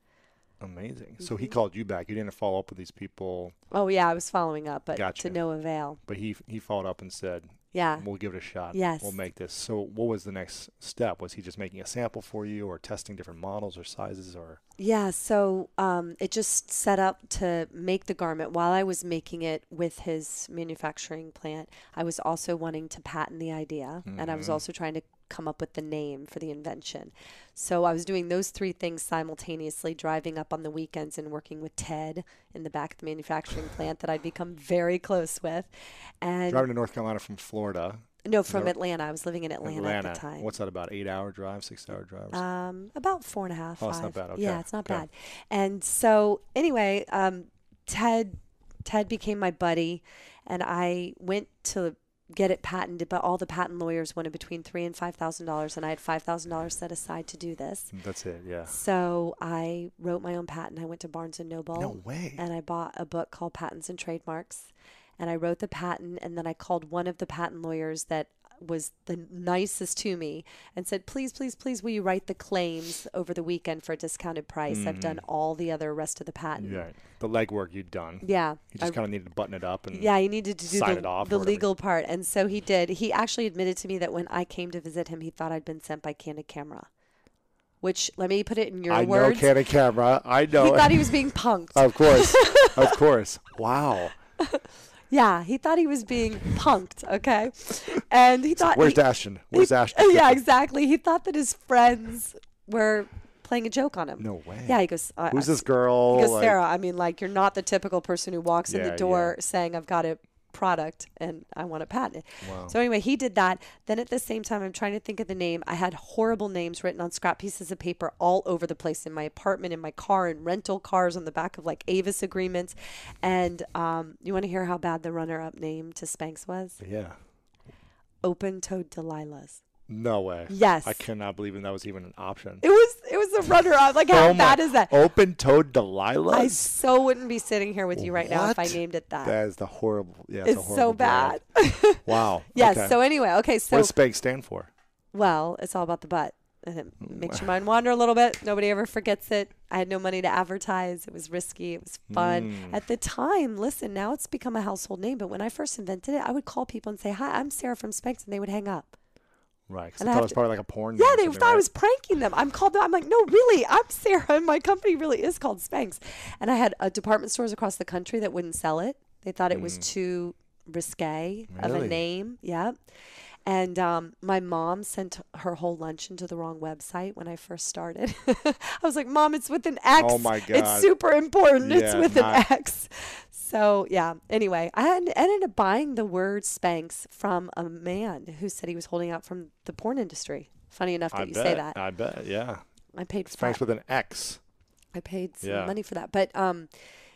C: Amazing. So he
G: Mhm.
C: called you back. You didn't follow up with these people,
G: Oh yeah, I was following up, but
C: Gotcha.
G: to no avail.
C: but he he followed up and said,
G: Yeah.
C: "We'll give it a shot.
G: Yes.
C: We'll make this." So what was the next step? Was he just making a sample for you, or testing different models or sizes, or?
G: Yeah, so um, it just set up to make the garment while I was making it with his manufacturing plant. I was also wanting to patent the idea, and I was
C: Mhm.
G: also trying to come up with the name for the invention. So I was doing those three things simultaneously, driving up on the weekends and working with Ted in the back of the manufacturing plant that I'd become very close with. And
C: Driving to North Carolina from Florida.
G: no, from
C: Nor-
G: Atlanta. I was living in Atlanta,
C: Atlanta.
G: at the time.
C: What's that about? Eight hour drive, six hour drive?
G: Um, about four and a half.
C: Oh, it's not
G: five.
C: bad.
G: Yeah, it's not
C: okay.
G: bad. And so anyway, um, Ted Ted became my buddy, and I went to get it patented, but all the patent lawyers wanted between three and five thousand dollars, and I had five thousand dollars set aside to do this.
C: That's it. Yeah.
G: So I wrote my own patent. I went to Barnes and Noble.
C: No way.
G: And I bought a book called Patents and Trademarks. And I wrote the patent and then I called one of the patent lawyers that was the nicest to me and said, please, please, please, will you write the claims over the weekend for a discounted price? I've done hmm. all the other rest of the patent.
C: Yeah. The legwork you'd done.
G: Yeah.
C: You just kind of needed to button it up and.
G: yeah, you needed to do the, the legal part. And so he did. He actually admitted to me that when I came to visit him, he thought I'd been sent by Candid Camera, which, let me put it in your
C: I
G: words.
C: know Candid Camera. I know.
G: he thought he was being punked.
C: of course. of course. Wow.
G: Yeah, he thought he was being punked, okay? And he thought
C: Where's
G: he,
C: Ashton? Where's
G: he-
C: Ashton?
G: Yeah, exactly. He thought that his friends were playing a joke on him.
C: No way.
G: Yeah, he goes, uh,
C: Who's
G: uh,
C: this girl?
G: He goes,
C: Like-
G: Sara, I mean, like, you're not the typical person who walks in the door saying, I've got a product and I want to patent it.
C: Wow.
G: So anyway, he did that. Then at the same time, I'm trying to think of the name. I had horrible names written on scrap pieces of paper all over the place in my apartment, in my car, in rental cars, on the back of like Avis agreements. And um, you want to hear how bad the runner-up name to Spanx was?
C: Yeah.
G: Open-toed Delilah's.
C: No way.
G: Yes.
C: I cannot believe that was even an option.
G: It was it was a runner-up. Like how
C: Oh
G: bad is that?
C: Open toed Delilah?
G: I so wouldn't be sitting here with you right now if I named it that.
C: That is the horrible. Yeah, it's,
G: it's so bad.
C: Wow.
G: yes.
C: okay.
G: So anyway, okay. So
C: what does Spanx stand for?
G: Well, it's all about the butt. And it
C: Mm.
G: makes your mind wander a little bit. Nobody ever forgets it. I had no money to advertise. It was risky. It was fun.
C: Mm.
G: At the time, listen, now it's become a household name. But when I first invented it, I would call people and say, Hi, I'm Sara from Spanx. And they would hang up.
C: Right.
G: And
C: I
G: I
C: thought it was
G: to-
C: probably like a porn.
G: Yeah, they thought I was pranking them. I'm called. I'm like, no, really, I'm Sara, and my company really is called Spanx. And I had uh, department stores across the country that wouldn't sell it. They thought it was too risque of a
C: Mm.
G: Name. Yep. And um, my mom sent her whole luncheon to the wrong website when I first started. I was like, Mom, it's with an X.
C: Oh my God.
G: It's super important. it's with
C: not-
G: an X. So yeah. Anyway, I ended up buying the word Spanx from a man who said he was holding out from the porn industry. Funny enough that
C: I
G: you
C: bet.
G: say that.
C: I bet. Yeah.
G: I paid
C: Spanx
G: fat-
C: with an X.
G: I paid some
C: Yeah.
G: money for that. But um,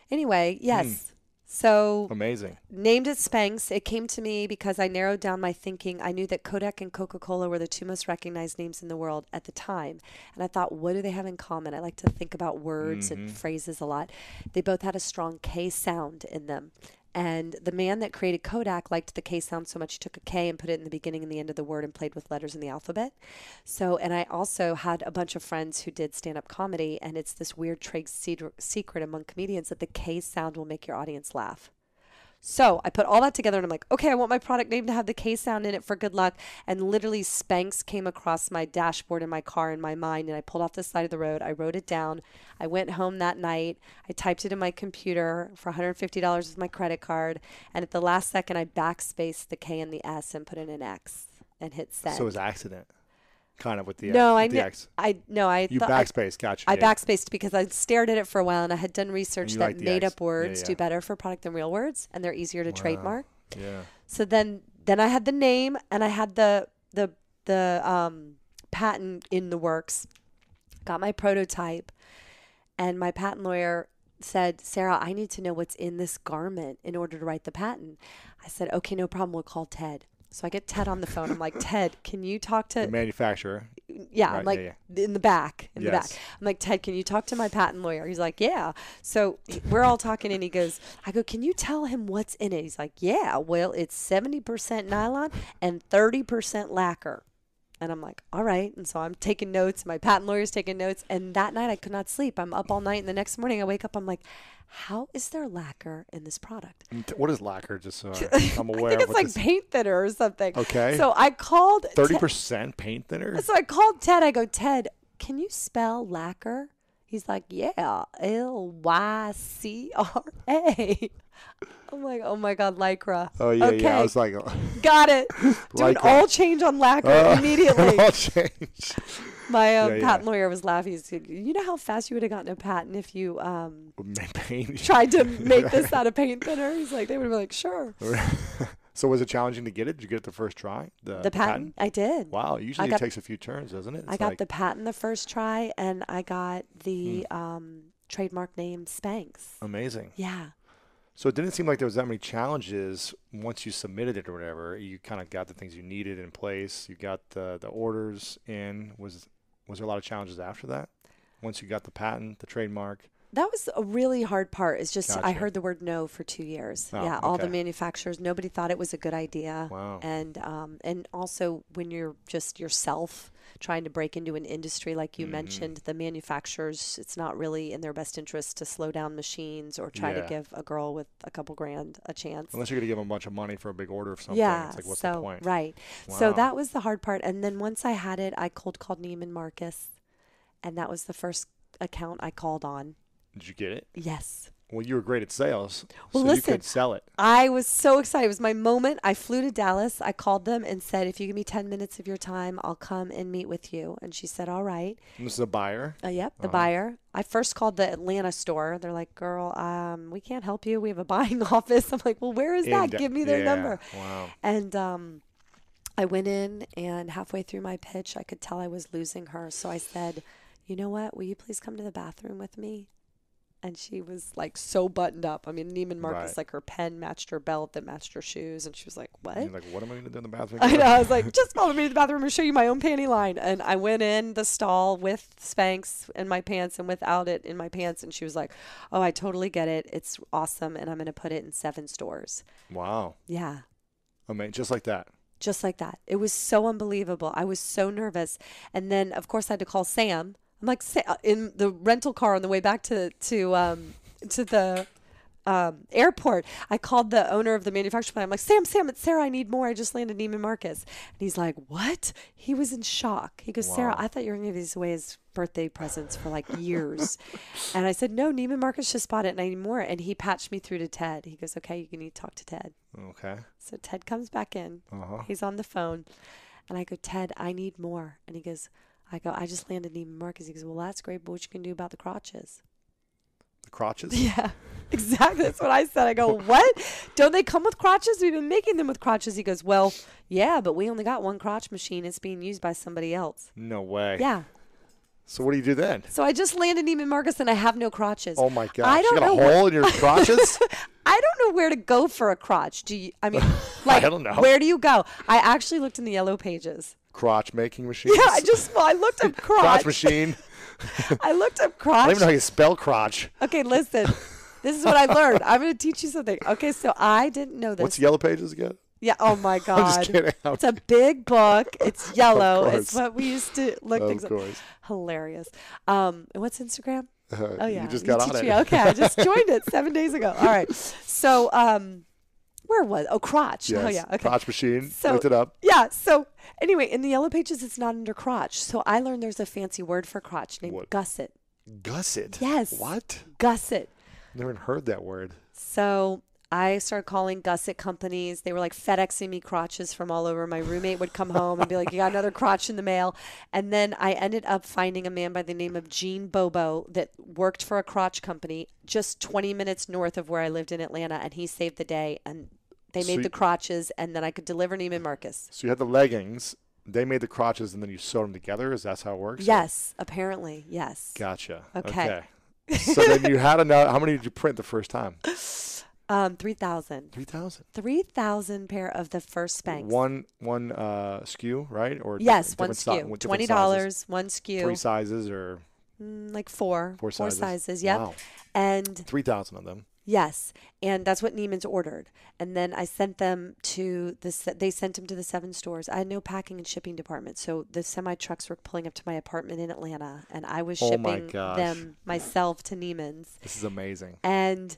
G: anyway, yes. So
C: Amazing.
G: named it Spanx. It came to me because I narrowed down my thinking. I knew that Kodak and Coca Cola were the two most recognized names in the world at the time. And I thought, what do they have in common? I like to think about words and mm-hmm. phrases a lot. They both had a strong K sound in them. And the man that created Kodak liked the K sound so much he took a K and put it in the beginning and the end of the word and played with letters in the alphabet. So, and I also had a bunch of friends who did stand up comedy, and it's this weird trade secret among comedians that the K sound will make your audience laugh. So I put all that together and I'm like, okay, I want my product name to have the K sound in it for good luck. And literally, Spanx came across my dashboard in my car in my mind. And I pulled off the side of the road. I wrote it down. I went home that night. I typed it in my computer for $150 with my credit card. And at the last second, I backspaced the K and the S and put in an X and hit send.
C: So it was accident, kind of with the
G: no,
C: X,
G: I kn-. I no, I
C: You
G: thought- I-
C: backspace, gotcha.
G: I
C: yeah.
G: backspaced because I stared at it for a while and I had done research that made
C: X.
G: up words
C: Yeah,
G: do better for product than real words and they're easier to trademark.
C: Yeah.
G: So then then I had the name and I had the the the um, patent in the works. Got my prototype and my patent lawyer said, "Sara, I need to know what's in this garment in order to write the patent." I said, "Okay, no problem. We'll call Ted." So I get Ted on the phone. I'm like, "Ted, can you talk to
C: The manufacturer.
G: yeah,
C: Right,
G: I'm like
C: yeah,
G: in the back, in the back. I'm like, Ted, can you talk to my patent lawyer? He's like, yeah. So we're all talking, and he goes, I go, can you tell him what's in it? He's like, yeah. Well, it's seventy percent nylon and thirty percent lacquer. And I'm like, all right. And so I'm taking notes. My patent lawyer's taking notes. And that night I could not sleep. I'm up all night. And the next morning I wake up. I'm like, how is there lacquer in this product?
C: What is lacquer? Just so I'm aware
G: I think it's like
C: this
G: paint thinner or something.
C: Okay.
G: So I called
C: Thirty percent paint thinner.
G: so I called Ted. I go, Ted, can you spell lacquer? He's like, yeah, L Y C R A. I'm like, oh my God, lycra.
C: Oh yeah,
G: okay,
C: yeah. I was like,
G: got it. Do an all change on Lycra
C: uh,
G: immediately.
C: I'll change.
G: My uh,
C: Yeah, yeah.
G: patent lawyer was laughing. He's like, you know how fast you would have gotten a patent if you um,
C: paint.
G: tried to make this out of paint thinner? He's like, they would have been like, sure.
C: So was it challenging to get it? Did you get it the first try? The,
G: The patent, I did.
C: Wow. Usually
G: got-
C: it takes a few turns, doesn't it?
G: I got
C: like-
G: the patent the first try, and I got the
C: Hmm.
G: um, trademark name Spanx.
C: amazing.
G: Yeah.
C: So it didn't seem like there was that many challenges once you submitted it or whatever. You kind of got the things you needed in place. You got the the orders in. Was was there a lot of challenges after that? Once you got the patent, the trademark.
G: That was a really hard part. Is just I heard the word no for two years.
C: Oh,
G: yeah, all the manufacturers, nobody thought it was a good idea.
C: Wow.
G: And um, and also when you're just yourself trying to break into an industry like
C: Mm-hmm.
G: you mentioned, the manufacturers, it's not really in their best interest to slow down machines or try
C: Yeah.
G: to give a girl with a couple grand a chance.
C: Unless you're gonna give them a bunch of money for a big order of something.
G: Yeah.
C: It's like what's
G: so
C: the point?
G: right. So that was the hard part. And then once I had it, I cold called Neiman Marcus, and that was the first account I called on.
C: Did you get it?
G: Yes.
C: Well, you were great at sales,
G: Well,
C: so you
G: listen,
C: could sell it.
G: I was so excited. It was my moment. I flew to Dallas. I called them and said, if you give me 10 minutes of your time, I'll come and meet with you. And she said, all right.
C: And this is a buyer.
G: Uh, yep, the
C: Uh-huh.
G: buyer. I first called the Atlanta store. They're like, girl, um, we can't help you. We have a buying office. I'm like, well, where is that?
C: Da-
G: give me their
C: yeah,
G: number.
C: Wow.
G: And um, I went in, and halfway through my pitch, I could tell I was losing her. So I said, you know what? Will you please come to the bathroom with me? And she was like so buttoned up. I mean, Neiman Marcus,
C: Right.
G: like her pen matched her belt that matched her shoes. And she was like, what?
C: You're like, what am I gonna do in the bathroom?
G: I know. I was like, just follow me to the bathroom and show you my own panty line. And I went in the stall with Spanx in my pants and without it in my pants. And she was like, oh, I totally get it. It's awesome. And I'm going to put it in seven stores.
C: Wow.
G: Yeah.
C: I mean, just like that.
G: Just like that. It was so unbelievable. I was so nervous. And then, of course, I had to call Sam. I'm like, uh, in the rental car on the way back to, to, um, to the, um, airport, I called the owner of the manufacturing plant. I'm like, Sam, Sam, it's Sara. I need more. I just landed Neiman Marcus. And he's like, What? He was in shock. He goes,
C: Sara,
G: I thought you were going to give these away as birthday presents for like years. and I said, No, Neiman Marcus just bought it and I need more. And he patched me through to Ted. He goes, Okay, you need to talk to Ted.
C: Okay.
G: So Ted comes back in.
C: Uh-huh.
G: He's on the phone. And I go, Ted, I need more. And he goes, I go, I just landed Neiman Marcus. He goes, Well, that's great, but what you can do about the crotches?
C: The crotches.
G: Yeah, exactly. That's what I said. I go, what? Don't they come with crotches? We've been making them with crotches. He goes, well, yeah, but we only got one crotch machine. It's being used by somebody else.
C: No way.
G: Yeah.
C: So what do you do then?
G: So I just landed Neiman Marcus and I have no crotches.
C: Oh my gosh.
G: I don't
C: you got
G: know
C: a hole in your crotches?
G: I don't know where to go for a crotch. Do you? I mean, like,
C: don't know.
G: Where do you go? I actually looked in the yellow pages.
C: Crotch making machine.
G: Yeah, I just well, I looked up crotch.
C: crotch machine.
G: I looked up crotch.
C: I don't even know how you spell crotch.
G: Okay, listen. This is what I learned. I'm going to teach you something. Okay, so I didn't know this.
C: What's yellow pages again?
G: Yeah. Oh my God.
C: I'm just kidding.
G: It's a big book. It's yellow. it's what we used to look
C: Of
G: things up.
C: course.
G: Hilarious. Um, and what's Instagram? Oh yeah.
C: You just got on
G: teach
C: it.
G: me. Okay, I just joined it seven days ago. All right. So um, where was? Oh, crotch.
C: Oh, yes.
G: Oh yeah. Okay.
C: Crotch machine.
G: So-
C: Looked it up.
G: Yeah. So anyway, in the yellow pages, it's not under crotch. So I learned there's a fancy word for crotch named
C: What?
G: gusset.
C: Gusset.
G: Yes.
C: What?
G: Gusset.
C: Never even heard that word.
G: So I started calling gusset companies. They were like FedExing me crotches from all over. My roommate would come home and be like, "You got another crotch in the mail." And then I ended up finding a man by the name of Gene Bobo that worked for a crotch company just 20 minutes north of where I lived in Atlanta, and he saved the day. And they
C: So
G: made
C: you-
G: the crotches, and then I could deliver Neiman Marcus.
C: So you had the leggings. They made the crotches, and then you sewed them together. Is that how it works?
G: Yes, apparently, yes.
C: Gotcha.
G: Okay.
C: Okay. so then you had enough. How many did you print the first time?
G: Um, 3,000.
C: Three thousand.
G: 3,000 pair of the first Spanx.
C: One one uh, SKU, right? Or
G: Yes, one
C: different si-
G: Twenty dollars, one SKU.
C: Three sizes or
G: Mm, like four,
C: Four sizes.
G: sizes. Yep.
C: Wow.
G: And
C: three thousand of them.
G: yes, and that's what Neiman's ordered. And then I sent them to the. They sent them to the seven stores. I had no packing and shipping department, so the semi trucks were pulling up to my apartment in Atlanta, and I was
C: Oh my
G: shipping
C: gosh.
G: them myself to Neiman's.
C: This is amazing.
G: And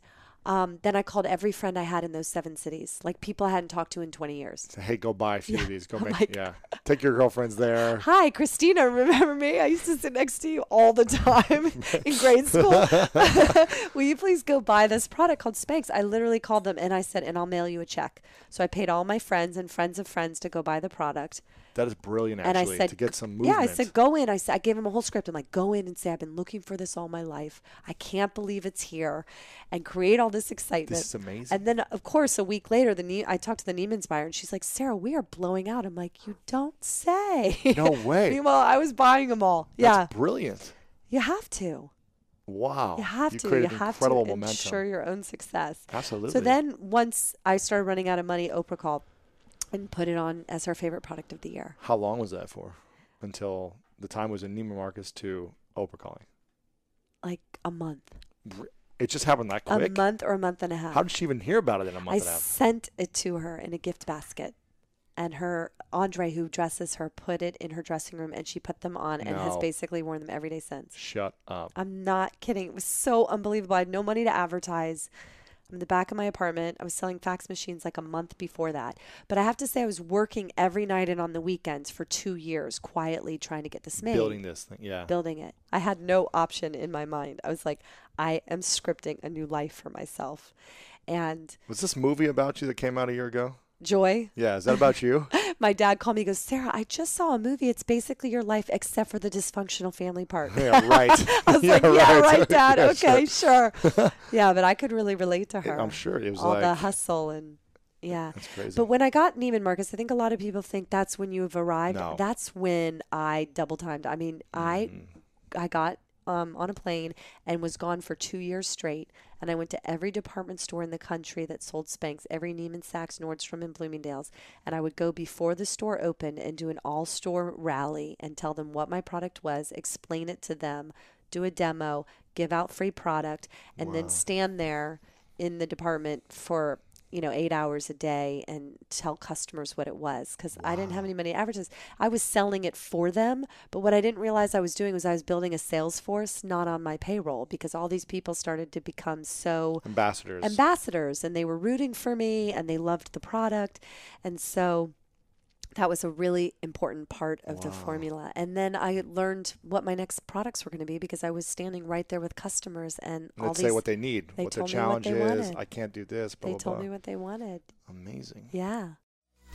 G: um, then I called every friend I had in those seven cities, like people I hadn't talked to in 20 years.
C: So, hey, go buy a few of these. Go
G: I'm
C: make
G: like-
C: yeah. Take your girlfriends there.
G: Hi, Christina. Remember me? I used to sit next to you all the time in grade school. Will you please go buy this product called Spanx? I literally called them and I said, and I'll mail you a check. So I paid all my friends and friends of friends to go buy the product.
C: That is brilliant,
G: and I said,
C: to get some movement.
G: Yeah, I said, go in. I said, I gave him a whole script. I'm like, go in and say, I've been looking for this all my life. I can't believe it's here, and create all this excitement.
C: This is amazing.
G: And then, of course, a week later, the ne- I talked to the Neiman's buyer, and she's like, Sara, we are blowing out. I'm like, you don't say.
C: No way.
G: Meanwhile, I was buying them all. yeah,
C: brilliant.
G: you have to.
C: Wow.
G: You have
C: you
G: to. You have to
C: momentum.
G: ensure your own success.
C: Absolutely.
G: So then, once I started running out of money, Oprah called and put it on as her favorite product of the year.
C: How long was that for? Until the time was in Neiman Marcus to Oprah calling.
G: Like a month,
C: It just happened that quick.
G: a month or a month and a half.
C: How did she even hear about it in a month and a half?
G: sent it to her in a gift basket. And her Andre, who dresses her, put it in her dressing room, and she put them on, and has basically worn them every day since.
C: Shut up.
G: I'm not kidding. It was so unbelievable. I had no money to advertise. I'm in the back of my apartment. I was selling fax machines like a month before that. But I have to say, I was working every night and on the weekends for two years, quietly trying to get this made.
C: Building this thing, yeah.
G: Building it. I had no option in my mind. I was like, I am scripting a new life for myself. And
C: Was this movie about you that came out a year ago?
G: joy,
C: Yeah, is that about you?
G: my dad called me, he goes, Sara, I just saw a movie. It's basically your life except for the dysfunctional family part.
C: yeah, right.
G: I was like, yeah, right, Dad.
C: Yeah,
G: okay,
C: sure.
G: sure. yeah, but I could really relate to her.
C: I'm sure it was
G: all the hustle and yeah.
C: That's crazy.
G: But when I got Neiman Marcus, I think a lot of people think that's when you have arrived.
C: No.
G: That's when I double timed. I mean, I
C: Mm-hmm.
G: I got um, on a plane and was gone for two years straight. And I went to every department store in the country that sold Spanx, every Neiman Saks, Nordstrom, and Bloomingdale's. And I would go before the store opened and do an all store rally and tell them what my product was, explain it to them, do a demo, give out free product, and then stand there in the department for you know eight hours a day and tell customers what it was because i didn't have any money to advertise. I was selling it for them but what i didn't realize i was doing was i was building a sales force not on my payroll because all these people started to become so
C: Ambassadors.
G: ambassadors and they were rooting for me and they loved the product. And so that was a really important part of the formula and then i learned what my next products were going to be because i was standing right there with customers and all
C: Let's
G: these
C: say what they need,
G: they
C: what their
G: told me what
C: challenge
G: they
C: is.
G: wanted.
C: I can't do this. Blah,
G: they
C: blah,
G: told
C: blah.
G: me what they wanted
C: Amazing.
G: yeah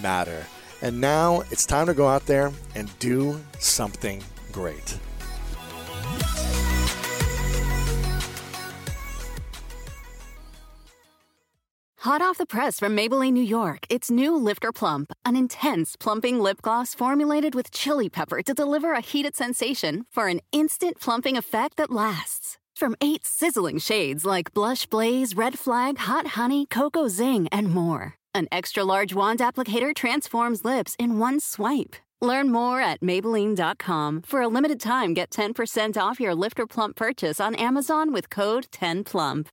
C: matter. And now it's time to go out there and do something great.
E: Hot off the press from Maybelline, New York, it's new Lifter Plump, an intense plumping lip gloss formulated with chili pepper to deliver a heated sensation for an instant plumping effect that lasts. From eight sizzling shades like Blush Blaze, Red Flag, Hot Honey, Cocoa Zing, and more. An extra large wand applicator transforms lips in one swipe. Learn more at Maybelline.com. For a limited time, get 10% off your Lifter Plump purchase on Amazon with code 10PLUMP.